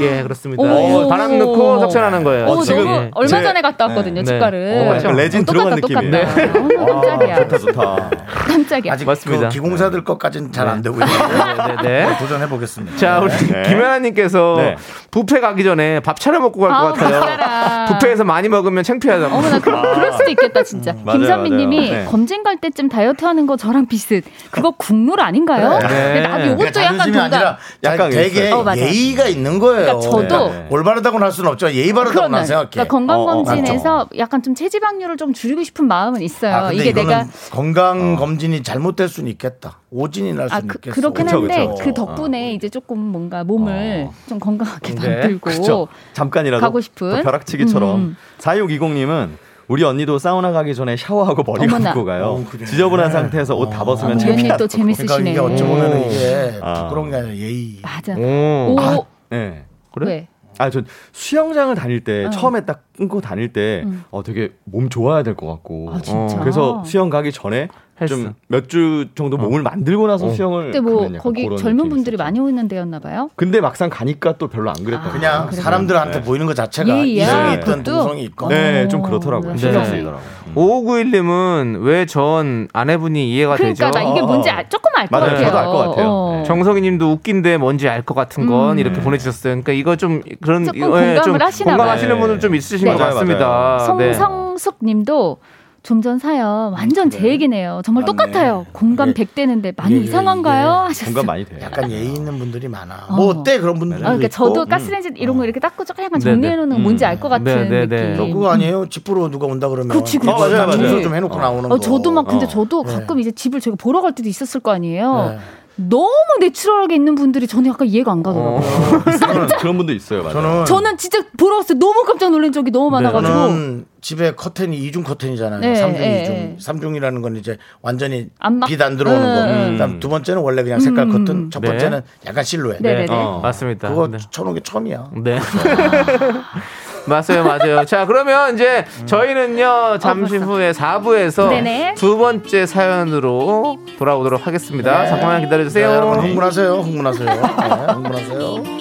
예, 그렇습니다. 오. 예, 바람 넣고 석션하는 거예요. 어, 지금 너무 예. 얼마 제- 전에 갔다 왔거든요, 네. 치과를. 어, 약간 레진 똑같다, 들어간 느낌이에요. 똑같다. 어, 깜짝이야. 좋다 좋다. 깜짝이야. 아직 맞습니다. 그 기공사들 것까지는 잘 안 되고 있는데 네, 네, 네. 도전해 보겠습니다. 자, 우리 네. 김혜아님께서 네. 뷔페 가기 전에 밥 차려 먹고 갈것 아우, 같아요. 뷔페에서 많이 먹으면 창피하다. 어머나 그, 그럴 수도 있겠다 진짜. 맞아요, 김선미님이. 네. 검진 갈 때쯤 다이어트 하는 거 저랑 비슷. 그거 국룰 아닌가요? 나도 네. 요것도 약간 동감. 약간 되게. 어. 예의가 있는 거예요. 그러니까 저도 네. 올바르다고는 할 수는 없죠. 예의 바르다고 난 그러면 생각해. 그러니까 건강검진에서 어, 어, 약간 좀 체지방률을 좀 줄이고 싶은 마음은 있어요. 아, 근데 이게 내가 건강 검진이 잘못될 수는 있겠다. 오진이 날아 수는 그, 있겠어. 그렇긴 그쵸, 한데 그쵸. 그 덕분에 이제 조금 뭔가 몸을 좀 건강하게 네. 만들고 그렇죠. 잠깐이라도 가고 싶은? 또 벼락치기처럼 음. 4620님은 우리 언니도 사우나 가기 전에 샤워하고 머리 어머나. 감고 가요. 어, 그래. 지저분한 상태에서 옷 다 벗으면 아, 창피하다. 위원님 또 그러니까 재밌으시네. 이게 어찌 보면 이게 아. 부끄러운 게 아니라 예의. 맞아. 오. 오, 네. 왜? 아, 저 수영장을 다닐 때 어. 처음에 딱 끊고 다닐 때 음. 어, 되게 몸 좋아야 될 것 같고. 아, 진짜. 그래서 수영 가기 전에. 좀 몇 주 정도 몸을 만들고 나서 어. 수영을 근데 뭐 약간 거기 젊은 분들이 있었죠. 많이 오는 데였나 봐요. 근데 막상 가니까 또 별로 안 그랬다. 아, 그냥 그래요? 사람들한테 네. 보이는 것 자체가 예의야, 이성이 있든 그것도? 동성이 있건 네, 어, 좀 그렇더라고요. 네. 신경 네. 쓰이더라고요. 음. 5591님은 왜 전 아내분이 이해가 그러니까 되죠? 나 이게 뭔지 알- 조금 알 것. 같아요. 저도 알 것 같아요. 어. 네. 정석이님도 웃긴데 뭔지 알 것 같은 건 음. 이렇게 보내주셨어요. 그러니까 이거 좀 그런 조금 예, 좀 공감을 하시나 공감하시는. 분은 좀 있으신 네. 것 같습니다. 네. 송성숙님도 좀 전 사연 완전 제 얘기네요. 정말 맞네. 똑같아요. 공감 이게- 100대는데 많이 이게- 이상한가요? 이게 하셨어요. 공감 많이 돼요. 약간 예의 있는 분들이 많아. 어. 뭐 어때 그런 분들도 아, 그러니까 있고. 저도 가스레인지 이런 거 이렇게 닦고 조금 약간 네네. 정리해놓는 건 뭔지 알 것 같은 네, 네, 네. 저 느낌. 그거 아니에요? 집으로 누가 온다 그러면 그렇지, 그렇지. 어, 맞아요, 맞아요. 청소 좀 해놓고 나오는 어, 거. 저도 막 근데 어. 저도 네. 가끔 이제 집을 제가 보러 갈 때도 있었을 거 아니에요. 네. 너무 내추럴하게 있는 분들이 저는 약간 이해가 안 가더라고요. 그런, 그런 분도 있어요. 맞아요. 저는 저는 진짜 때 너무 깜짝 놀란 적이 너무 많아가지고 저는 집에 커튼이 이중 커튼이잖아요. 네, 삼중 네, 이중. 네. 삼중이라는 건 이제 완전히 빛 안 들어오는 거. 음. 그다음 두 번째는 원래 그냥 색깔 음. 커튼. 첫 네. 번째는 약간 실루엣. 네 네 네. 어. 맞습니다. 그거 네. 쳐놓은 게 처음이야. 네. 맞아요, 맞아요. 자, 그러면 이제 음. 저희는요, 잠시 어, 후에 4부에서 두 번째 사연으로 돌아오도록 하겠습니다. 네. 잠깐만 기다려주세요. 네, 여러분 흥분하세요, 흥분하세요. 네, 흥분하세요.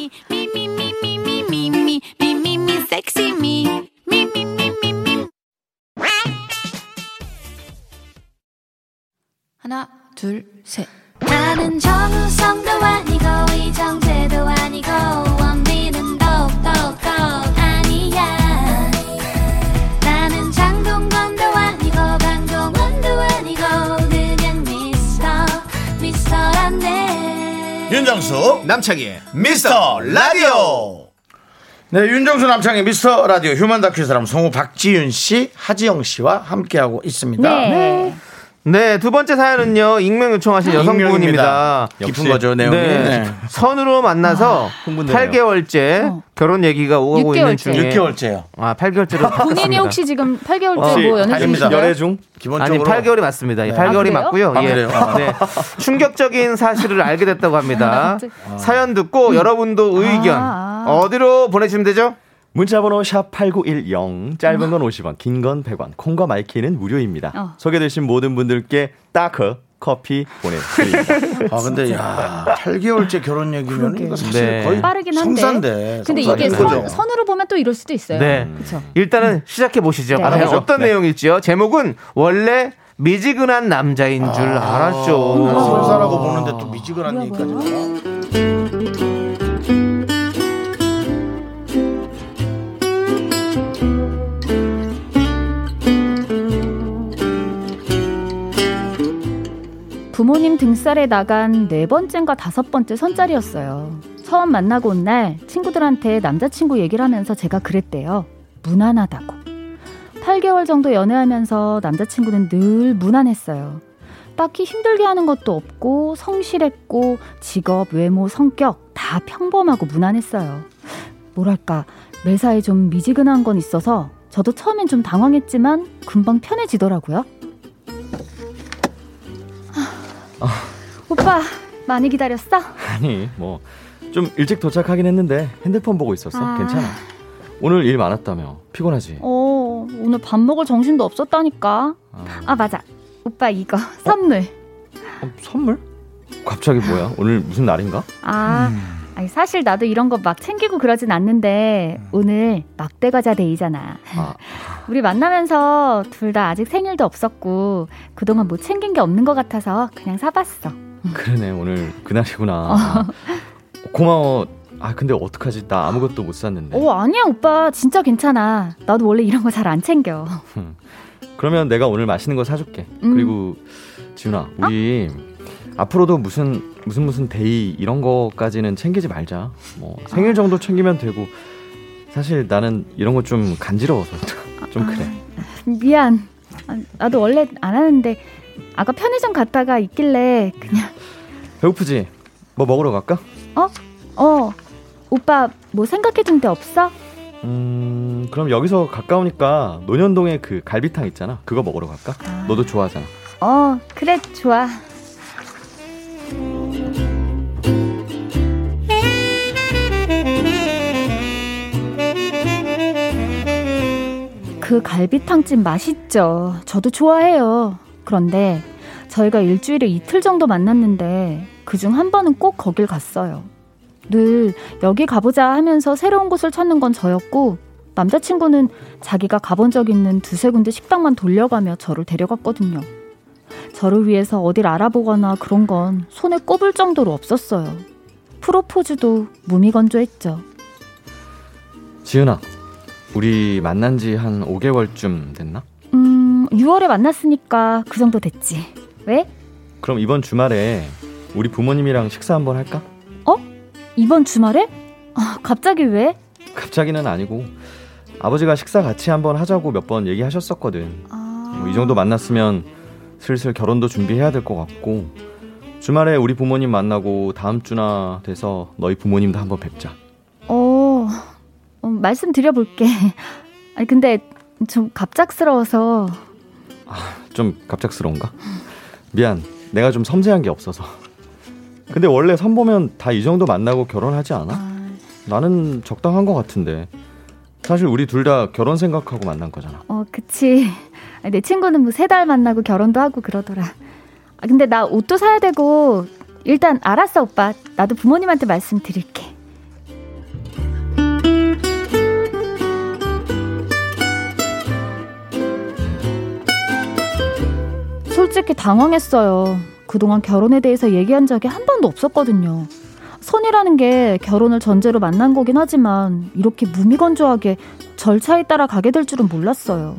하나, 둘, 셋. 나는 정우성도 아니고, 이정재도 아니고, 윤정수 남창희 미스터 라디오. 네, 윤정수 남창희 미스터 라디오 휴먼 다큐 사람 성우 박지윤 씨, 하지영 씨와 함께하고 있습니다. 네. 네, 두 번째 사연은요, 익명 요청하신 여성분입니다. 깊은. 거죠 내용이. 네. 네. 선으로 만나서 흥분되네요. 8개월째 어. 결혼 얘기가 있는 6개월째. 중에 6개월째요. 아, 8개월째로 본인이 혹시 지금 8개월째 혹시 뭐 연애 아닙니다. 중이신가요? 열애 중? 아니 기본적으로 8개월이 맞습니다. 예, 네. 8개월이 아? 맞고요. 아, 예. 그래요? 네. 충격적인 사실을 알게 됐다고 합니다. 갑자기. 사연 듣고 여러분도 의견 아, 아. 어디로 보내주시면 되죠? 문자번호 샵 8910 짧은 건 50원 긴 건 100원 콩과 마이케이는 무료입니다 어. 소개되신 모든 분들께 따크 커피 보내드립니다 아 근데 야 8개월째 결혼 얘기면 이거 사실 네. 거의 빠르긴 한데. 성사인데. 근데 이게 거죠. 선, 선으로 보면 또 이럴 수도 있어요. 네. 그렇죠. 일단은 시작해 보시죠. 네. 어떤 네. 내용일지요. 제목은 원래 미지근한 남자인 줄 알았죠. 성사라고 보는데 또 미지근한 얘기까지 부모님 등살에 나간 네 번째인가 다섯 번째 선짜리였어요. 처음 만나고 온 날 친구들한테 남자친구 얘기를 하면서 제가 그랬대요. 무난하다고. 8개월 정도 연애하면서 남자친구는 늘 무난했어요. 딱히 힘들게 하는 것도 없고 성실했고 직업, 외모, 성격 다 평범하고 무난했어요. 뭐랄까 매사에 좀 미지근한 건 있어서 저도 처음엔 좀 당황했지만 금방 편해지더라고요. 오빠 많이 기다렸어? 아니 뭐 좀 일찍 도착하긴 했는데 핸드폰 보고 있었어. 아. 괜찮아. 오늘 일 많았다며. 피곤하지? 어 오늘 밥 먹을 정신도 없었다니까. 아, 아 맞아. 오빠 이거 선물. 어, 선물? 갑자기 뭐야? 오늘 무슨 날인가? 아 아니, 사실 나도 이런 거 막 챙기고 그러진 않는데 오늘 막대 과자 데이잖아. 아, 우리 만나면서 둘 다 아직 생일도 없었고 그동안 뭐 챙긴 게 없는 것 같아서 그냥 사봤어. 그러네 오늘 그날이구나. 고마워. 아 근데 어떡하지? 나 아무것도 못 샀는데. 어 아니야 오빠. 진짜 괜찮아. 나도 원래 이런 거 잘 안 챙겨. 그러면 내가 오늘 맛있는 거 사줄게. 음. 그리고 지훈아 우리 앞으로도 무슨 무슨 무슨 day 이런 거까지는 챙기지 말자 뭐 생일 정도 챙기면 되고 사실 나는 이런 거 좀 간지러워서 좀 그래 미안 아, 나도 원래 안 하는데 아까 편의점 갔다가 있길래 그냥 배고프지? 뭐 먹으러 갈까? 어 오빠 뭐 생각해둔 데 없어? 음, 그럼 여기서 가까우니까 논현동에 그 갈비탕 있잖아. 그거 먹으러 갈까? 너도 좋아하잖아. 어, 그래, 좋아. 그 갈비탕집 맛있죠. 저도 좋아해요. 그런데 저희가 일주일에 이틀 정도 만났는데 그 중 한 번은 꼭 거길 갔어요. 늘 여기 가보자 하면서 새로운 곳을 찾는 건 저였고 남자친구는 자기가 가본 적 있는 두세 군데 식당만 돌려가며 저를 데려갔거든요. 저를 위해서 어딜 알아보거나 그런 건 손에 꼽을 정도로 없었어요. 프로포즈도 무미건조했죠. 지은아, 우리 만난 지 한 5개월쯤 됐나? 음, 6월에 만났으니까 그 정도 됐지. 왜? 그럼 이번 주말에 우리 부모님이랑 식사 한번 할까? 이번 주말에? 아, 갑자기 왜? 갑자기는 아니고 아버지가 식사 같이 한번 하자고 몇 번 얘기하셨었거든. 아, 뭐이 정도 만났으면 슬슬 결혼도 준비해야 될 것 같고 주말에 우리 부모님 만나고 다음 주나 돼서 너희 부모님도 한번 뵙자. 어, 어, 말씀 드려볼게. 아니, 근데 좀 갑작스러워서. 좀 갑작스러운가? 미안. 내가 좀 섬세한 게 없어서. 근데 원래 선보면 다 이 정도 만나고 결혼하지 않아? 아, 나는 적당한 것 같은데. 사실 우리 둘 다 결혼 생각하고 만난 거잖아. 어, 그치. 내 친구는 뭐 세 달 만나고 결혼도 하고 그러더라. 아, 근데 나 옷도 사야 되고, 일단 알았어, 오빠. 나도 부모님한테 말씀드릴게. 솔직히 당황했어요. 그동안 결혼에 대해서 얘기한 적이 한 번도 없었거든요. 선이라는 게 결혼을 전제로 만난 거긴 하지만 이렇게 무미건조하게 절차에 따라 가게 될 줄은 몰랐어요.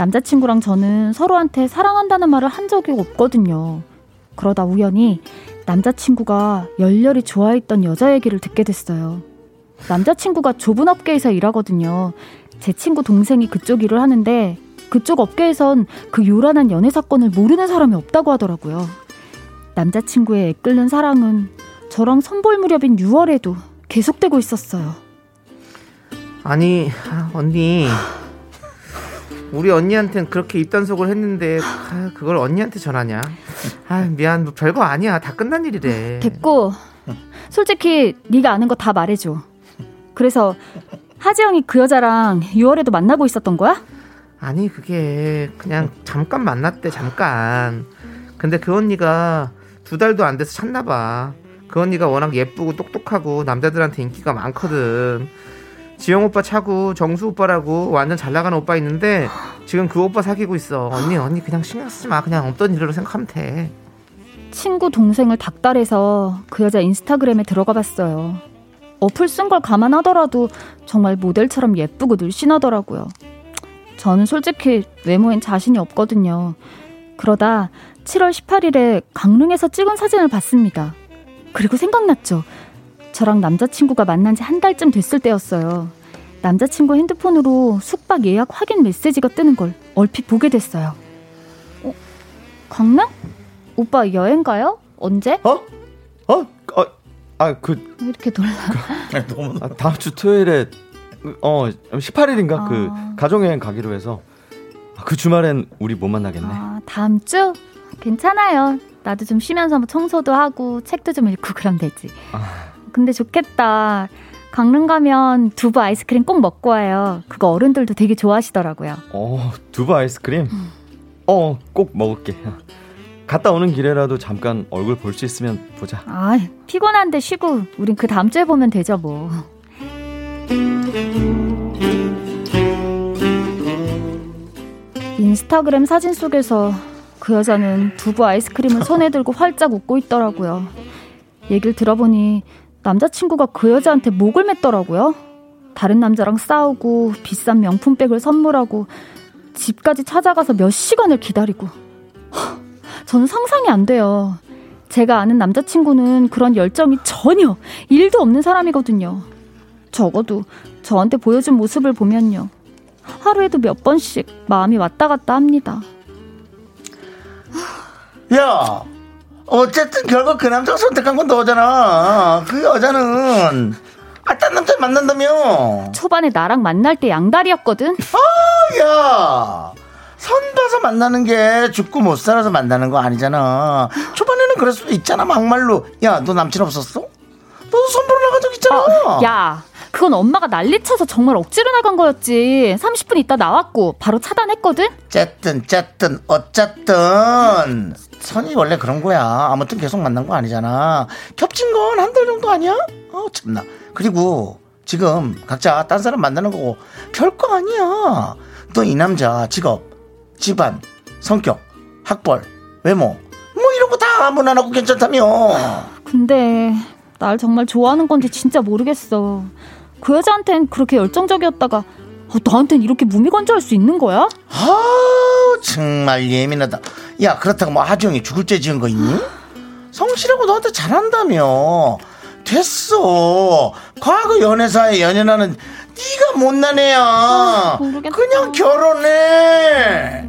남자친구랑 저는 서로한테 사랑한다는 말을 한 적이 없거든요. 그러다 우연히 남자친구가 열렬히 좋아했던 여자 얘기를 듣게 됐어요. 남자친구가 좁은 업계에서 일하거든요. 제 친구 동생이 그쪽 일을 하는데 그쪽 업계에선 그 요란한 연애 사건을 모르는 사람이 없다고 하더라고요. 남자친구의 애끓는 사랑은 저랑 선볼 무렵인 6월에도 계속되고 있었어요. 아니 아, 언니 우리 언니한텐 그렇게 입단속을 했는데 아, 그걸 언니한테 전하냐? 아 미안 뭐 별거 아니야. 다 끝난 일이래. 됐고 솔직히 네가 아는 거 다 말해줘. 그래서 하지영이 그 여자랑 6월에도 만나고 있었던 거야? 아니 그게 그냥 잠깐 만났대 잠깐. 근데 그 언니가 두 달도 안 돼서 찾나 봐 그 언니가 워낙 예쁘고 똑똑하고 남자들한테 인기가 많거든 지영 오빠 차고 정수 오빠라고 완전 잘 나가는 오빠 있는데 지금 그 오빠 사귀고 있어 언니 언니 그냥 신경 쓰지 마 그냥 없던 일로 생각하면 돼 친구 동생을 닥달해서 그 여자 인스타그램에 들어가 봤어요. 어플 쓴 걸 감안하더라도 정말 모델처럼 예쁘고 늘씬하더라고요. 저는 솔직히 외모엔 자신이 없거든요. 그러다 7월 18일에 강릉에서 찍은 사진을 봤습니다. 그리고 생각났죠. 저랑 남자친구가 만난 지 한 달쯤 됐을 때였어요. 남자친구 핸드폰으로 숙박 예약 확인 메시지가 뜨는 걸 얼핏 보게 됐어요. 어? 강릉? 오빠 여행 가요? 언제? 어? 어? 어? 아, 그왜 이렇게 놀라? 너무 아, 다음 주 토요일에 어 18일인가 아. 그 가족여행 가기로 해서 아, 그 주말엔 우리 못 만나겠네. 아, 다음 주? 괜찮아요. 나도 좀 쉬면서 뭐 청소도 하고 책도 좀 읽고 그럼 되지. 아. 근데 좋겠다. 강릉 가면 두부 아이스크림 꼭 먹고 와요. 그거 어른들도 되게 좋아하시더라고요. 어 두부 아이스크림. 어 꼭 먹을게. 갔다 오는 길에라도 잠깐 얼굴 볼 수 있으면 보자. 아, 피곤한데 쉬고 우린 그 다음 주에 보면 되죠, 뭐. 인스타그램 사진 속에서 그 여자는 두부 아이스크림을 손에 들고 활짝 웃고 있더라고요. 얘기를 들어보니 남자친구가 그 여자한테 목을 맸더라고요. 다른 남자랑 싸우고 비싼 명품백을 선물하고 집까지 찾아가서 몇 시간을 기다리고 하, 저는 상상이 안 돼요. 제가 아는 남자친구는 그런 열정이 전혀 일도 없는 사람이거든요. 적어도 저한테 보여준 모습을 보면요. 하루에도 몇 번씩 마음이 왔다 갔다 합니다. 야, 어쨌든 결국 그 남자가 선택한 건 너잖아. 그 여자는 아, 딴 남자 만난다며. 초반에 나랑 만날 때 양다리였거든. 아, 야. 선 봐서 만나는 게 죽고 못 살아서 만나는 거 아니잖아. 초반에는 그럴 수도 있잖아, 막말로. 야, 너 남친 없었어? 너도 선 보러 나간 적 있잖아. 어, 야, 그건 엄마가 난리쳐서 정말 억지로 나간 거였지. 30분 있다 나왔고 바로 차단했거든. 어쨌든, 어쨌든, 어쨌든. 선이 원래 그런 거야. 아무튼 계속 만난 거 아니잖아. 겹친 건 한 달 정도 아니야? 어, 참나. 그리고 지금 각자 딴 사람 만나는 거고 별거 아니야. 너 이 남자 직업, 집안, 성격, 학벌, 외모, 뭐 이런 거 다 무난하고 괜찮다며. 근데 날 정말 좋아하는 건지 진짜 모르겠어. 그 여자한텐 그렇게 열정적이었다가 어, 나한텐 이렇게 무미건조할 수 있는 거야? 아 정말 예민하다. 야 그렇다고 뭐 하정이 죽을 죄 지은 거 있니? 성실하고 너한테 잘한다며. 됐어. 과거 연애사에 연연하는 네가 못난 애야. 모르겠다. 그냥 결혼해.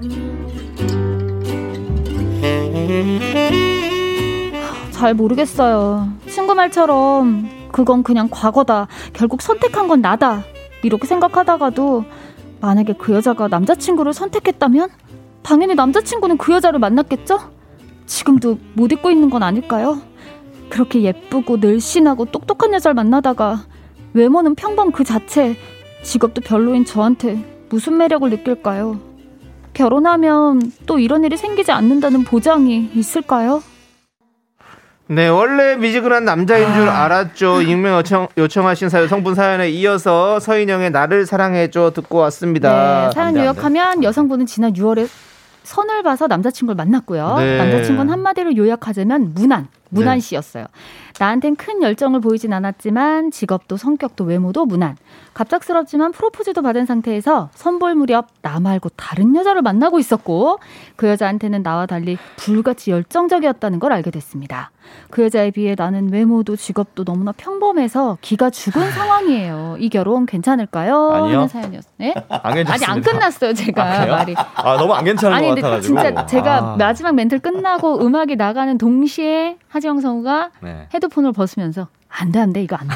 잘 모르겠어요. 친구 말처럼 그건 그냥 과거다. 결국 선택한 건 나다. 이렇게 생각하다가도 만약에 그 여자가 남자친구를 선택했다면 당연히 남자친구는 그 여자를 만났겠죠? 지금도 못 잊고 있는 건 아닐까요? 그렇게 예쁘고 늘씬하고 똑똑한 여자를 만나다가 외모는 평범 그 자체, 직업도 별로인 저한테 무슨 매력을 느낄까요? 결혼하면 또 이런 일이 생기지 않는다는 보장이 있을까요? 네, 원래 미지근한 남자인 줄 알았죠. 익명 요청, 요청하신 사연, 성분 사연에 이어서 서인영의 나를 사랑해줘 듣고 왔습니다. 네, 사연 요약하면 여성분은 지난 6월에 선을 봐서 남자친구를 만났고요. 네. 남자친구는 한마디로 요약하자면 무난, 무난 네. 씨였어요. 나한텐 큰 열정을 보이진 않았지만 직업도 성격도 외모도 무난. 갑작스럽지만 프로포즈도 받은 상태에서 선볼 무렵 나 말고 다른 여자를 만나고 있었고 그 여자한테는 나와 달리 불같이 열정적이었다는 걸 알게 됐습니다. 그 여자에 비해 나는 외모도 직업도 너무나 평범해서 기가 죽은 상황이에요. 이 결혼 괜찮을까요? 아니요. 하는 사연이었어요. 네? 안 아니. 안 끝났어요 제가 아? 말이. 아 너무 안 괜찮은 아니 것 근데 같아가지고. 진짜 제가 아. 마지막 멘트 끝나고 음악이 나가는 동시에 하지영 성우가 네. 헤드폰을 벗으면서 안 돼 안 돼 이거 안돼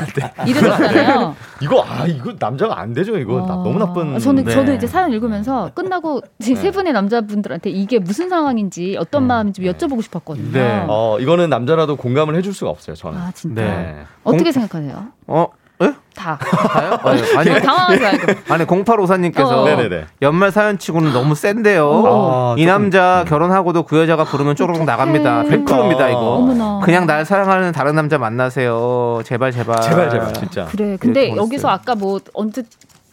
이러셨잖아요. 이거 아 이거 남자가 안 되죠 이거 나- 너무 나쁜. 저는 네. 저도 이제 사연 읽으면서 끝나고 네. 세 분의 남자분들한테 이게 무슨 상황인지 어떤 마음인지 좀 여쭤보고 싶었거든요. 네. 어 이거는 남자라도 공감을 해줄 수가 없어요 저는. 아 진짜 네. 어떻게 공- 생각하세요? 어? 에? 다 가요? 아니, 아니, 어, 당황하지. 아니 0854님께서 어. 네네네. 연말 사연치고는 너무 센데요. 아, 이 조금, 남자 결혼하고도 그 여자가 부르면 쪼르륵 나갑니다. 어떡해. 100%입니다 이거. 어머나. 그냥 날 사랑하는 다른 남자 만나세요. 제발 제발. 제발 제발 진짜. 그래. 근데 여기서. 아까 뭐 언뜻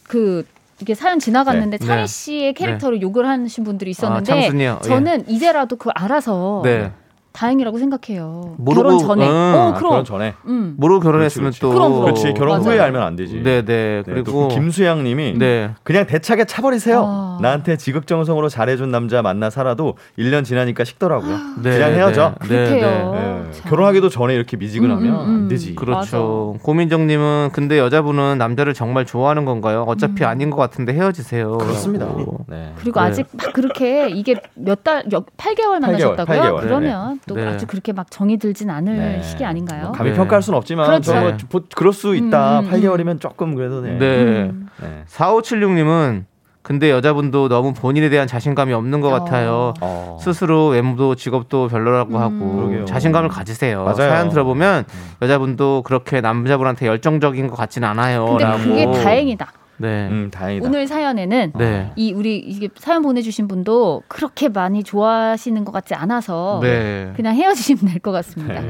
그 이게 사연 지나갔는데 네. 차희 네. 씨의 캐릭터를 욕을 하신 분들이 있었는데 아, 참순이요? 예. 저는 이제라도 그 알아서 네. 다행이라고 생각해요. 모르고- 결혼 전에. 음. 어, 아, 그럼. 결혼 전에. 음. 모르고 결혼했으면 그렇지, 또 그럼, 그럼. 그렇지 결혼 맞아요. 후에 알면 안 되지. 네네. 네, 그리고 또 김수양님이 네. 그냥 대차게 차버리세요. 아. 나한테 지극정성으로 잘해준 남자 만나 살아도 1년 지나니까 식더라고요. 네, 그냥 헤어져. 네, 그렇대요. 예, 참. 결혼하기도 전에 이렇게 미지근하면 음, 음, 음. 안 되지. 그렇죠. 고민정님은 근데 여자분은 남자를 정말 좋아하는 건가요? 어차피 아닌 것 같은데 헤어지세요. 그렇습니다. 네. 그리고 네. 아직 막 그렇게 이게 몇 달, 8개월 만나셨다고요? 8개월, 그러면 또 네. 아주 그렇게 막 정이 들진 않을 네. 시기 아닌가요? 뭐 감히 네. 평가할 수는 없지만 그렇죠. 좀 뭐, 네. 보- 그럴 수 있다. 음, 음, 8개월이면 조금 그래도 네. 네. 음. 네. 4576님은 근데 여자분도 너무 본인에 대한 자신감이 없는 것 어. 같아요. 어. 스스로 외모도 직업도 별로라고 음. 하고 그러게요. 자신감을 가지세요. 맞아요. 사연 들어보면 여자분도 그렇게 남자분한테 열정적인 것 같진 않아요. 근데 라고. 그게 다행이다. 네. 음, 다행이다. 오늘 사연에는 네. 이 우리 이게 사연 보내주신 분도 그렇게 많이 좋아하시는 것 같지 않아서 네. 그냥 헤어지시면 될 것 같습니다.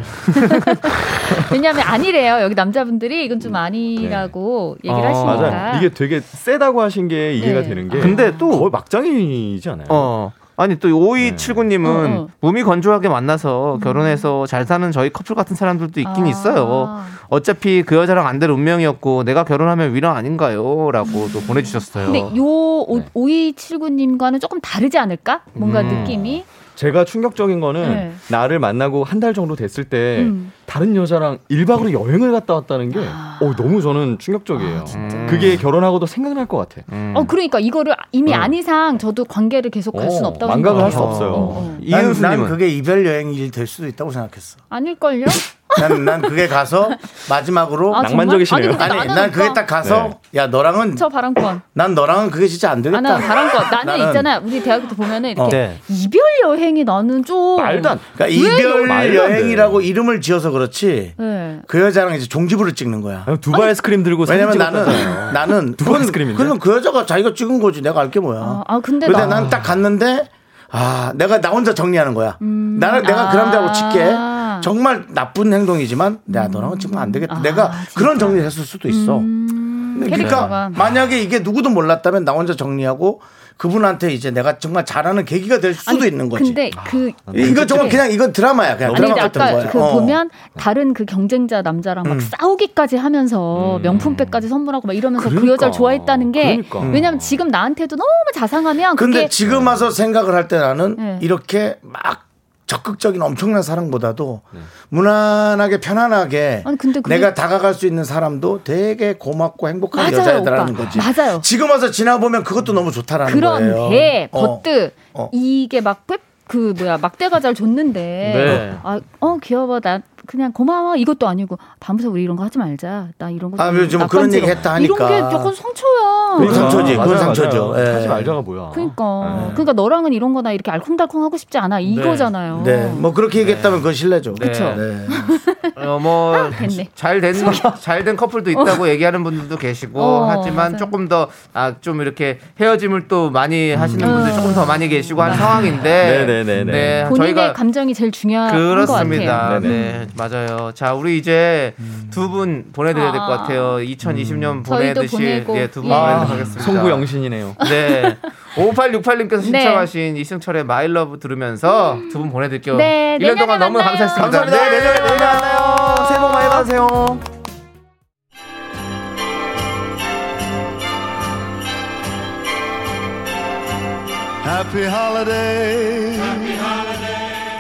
왜냐하면 아니래요. 여기 남자분들이 이건 좀 아니라고 얘기를 어, 하시니까. 맞아요. 이게 되게 세다고 하신 게 이해가 네. 되는 게 근데 또- 막장이지 않아요? 어. 아니 또 5279님은 어, 어. 몸이 건조하게 만나서 결혼해서 잘 사는 저희 커플 같은 사람들도 있긴 아. 있어요. 어차피 그 여자랑 안 될 운명이었고 내가 결혼하면 위로 아닌가요? 라고 또 보내주셨어요. 근데 요 오- 5279님과는 조금 다르지 않을까? 뭔가 음. 느낌이. 제가 충격적인 거는 네. 나를 만나고 한 달 정도 됐을 때 음. 다른 여자랑 1박으로 여행을 갔다 왔다는 게 어, 너무 저는 충격적이에요. 아. 그게 결혼하고도 생각날 것 같아. 음. 어 그러니까 이거를 이미 네. 안 이상 저도 관계를 계속 갈 수는 어, 없다고 망각을 할. 수 없어요. 어, 어. 난, 난 이은수님은 그게 이별 여행일 될 수도 있다고 생각했어. 아닐걸요? 난, 난 그게 가서 마지막으로 아? 낭만적이시네요. 아니, 아니, 난 그게 오빠- 딱 가서 야 너랑은 저 바람권. 난 너랑은 그게 진짜 안 되겠다. 아, 나 바람권. 나는, 나는- 있잖아. 우리 대학교 때 보면은 이렇게 어. 네. 이별 여행이 나는 좀 말도 안. 그러니까 왜 이별. 여행이라고 이름을 지어서 그렇지. 네. 그 여자랑 이제 종지부를 찍는 거야. 두바이 아이스크림 들고 왜냐면 나는. 나는 두바 아이스크림인데? 그건 그 여자가 자기가 찍은 거지. 내가 알게 뭐야. 아, 아, 근데 근데 나- 난딱 갔는데 아 내가 나 혼자 정리하는 거야. 나는 내가 아. 그람대로 칠게. 정말 나쁜 행동이지만 내가 너랑은 찍으면 안 되겠다. 내가 그런 정리를 했을 수도 있어. 그러니까 캐릭터가. 만약에 이게 누구도 몰랐다면 나 혼자 정리하고 그분한테 이제 내가 정말 잘하는 계기가 될 수도 아니, 있는 거지. 근데 그 이거 정말 그냥 이건 드라마야. 그냥 아니 드라마 같은 아까 거야. 그 어. 보면 다른 그 경쟁자 남자랑 막 싸우기까지 하면서 명품백까지 선물하고 막 이러면서 그 그러니까. 여자를 좋아했다는 게 그러니까. 왜냐면 지금 나한테도 너무 자상하면 근데 그게 지금 와서 생각을 할 때 나는 네. 이렇게 막 적극적인 엄청난 사랑보다도 무난하게 편안하게 아니, 근데 그게- 내가 다가갈 수 있는 사람도 되게 고맙고 행복한 맞아요, 여자애들라는 오빠. 거지. 맞아요. 지금 와서 지나보면 그것도 너무 좋다라는 그런데 거예요. 어. 버트 어. 이게 막그 뭐야 막대가 잘 줬는데 네. 아어 귀여워 나 그냥 고마워 이것도 아니고 다음부터 우리 이런 거 하지 말자 나 이런 거 아, 좀 요즘 그런 낯간지러워. 얘기 했다 하니까. 이런 게 약간 상처야 그건 상처지. 그건 상처죠. 맞아요. 예. 하지 말자가 뭐야. 그러니까 그러니까 너랑은 이런 거나 이렇게 알콩달콩 하고 싶지 않아 이거잖아요 네, 뭐 그렇게 얘기했다면 그건 실례죠. 그쵸. 네. 어, 뭐, 아, 됐네. 잘 된, 잘된 커플도 있다고 얘기하는 분들도 계시고, 어, 하지만 맞아요. 조금 더, 아, 좀 이렇게 헤어짐을 또 많이 하시는 분들 음. 조금 더 많이 계시고 한 상황인데, 네네네네. 네, 본인의 저희가 감정이 제일 중요한 그렇습니다. 것 같아요. 네, 맞아요. 자, 우리 이제 두분 보내드려야 될것 아. 같아요. 2020년 저희도 보내듯이 보내고, 예, 두분 예. 아, 하겠습니다. 송구 영신이네요. 네. 5868님께서 네. 신청하신 이승철의 마일러브 들으면서 두 분 보내드릴게요. 네, 1년 동안 내년에 너무 만나요. 감사했습니다. 감사합니다. 네, 내년에 만나요. 새해 복 많이 받으세요.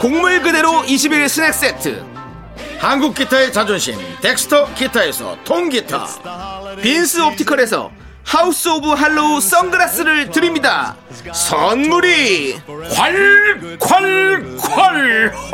곡물 그대로 21 스낵 세트. 한국 기타의 자존심 덱스터 기타에서 통기타 빈스 옵티컬에서 하우스 오브 할로우 선글라스를 드립니다. 선물이 콸콸콸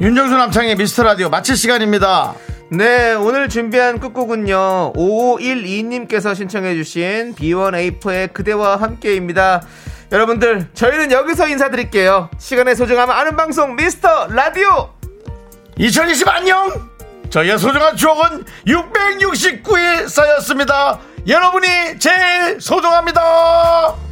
윤정수 남창희의 미스터 라디오 마칠 시간입니다. 네, 오늘 준비한 끝곡은요. 5512님께서 신청해주신 B1A4의 그대와 함께입니다. 여러분들, 저희는 여기서 인사드릴게요. 시간의 소중함 아는 방송 미스터 라디오! 2020 안녕! 저희의 소중한 추억은 669일 쌓였습니다. 여러분이 제일 소중합니다.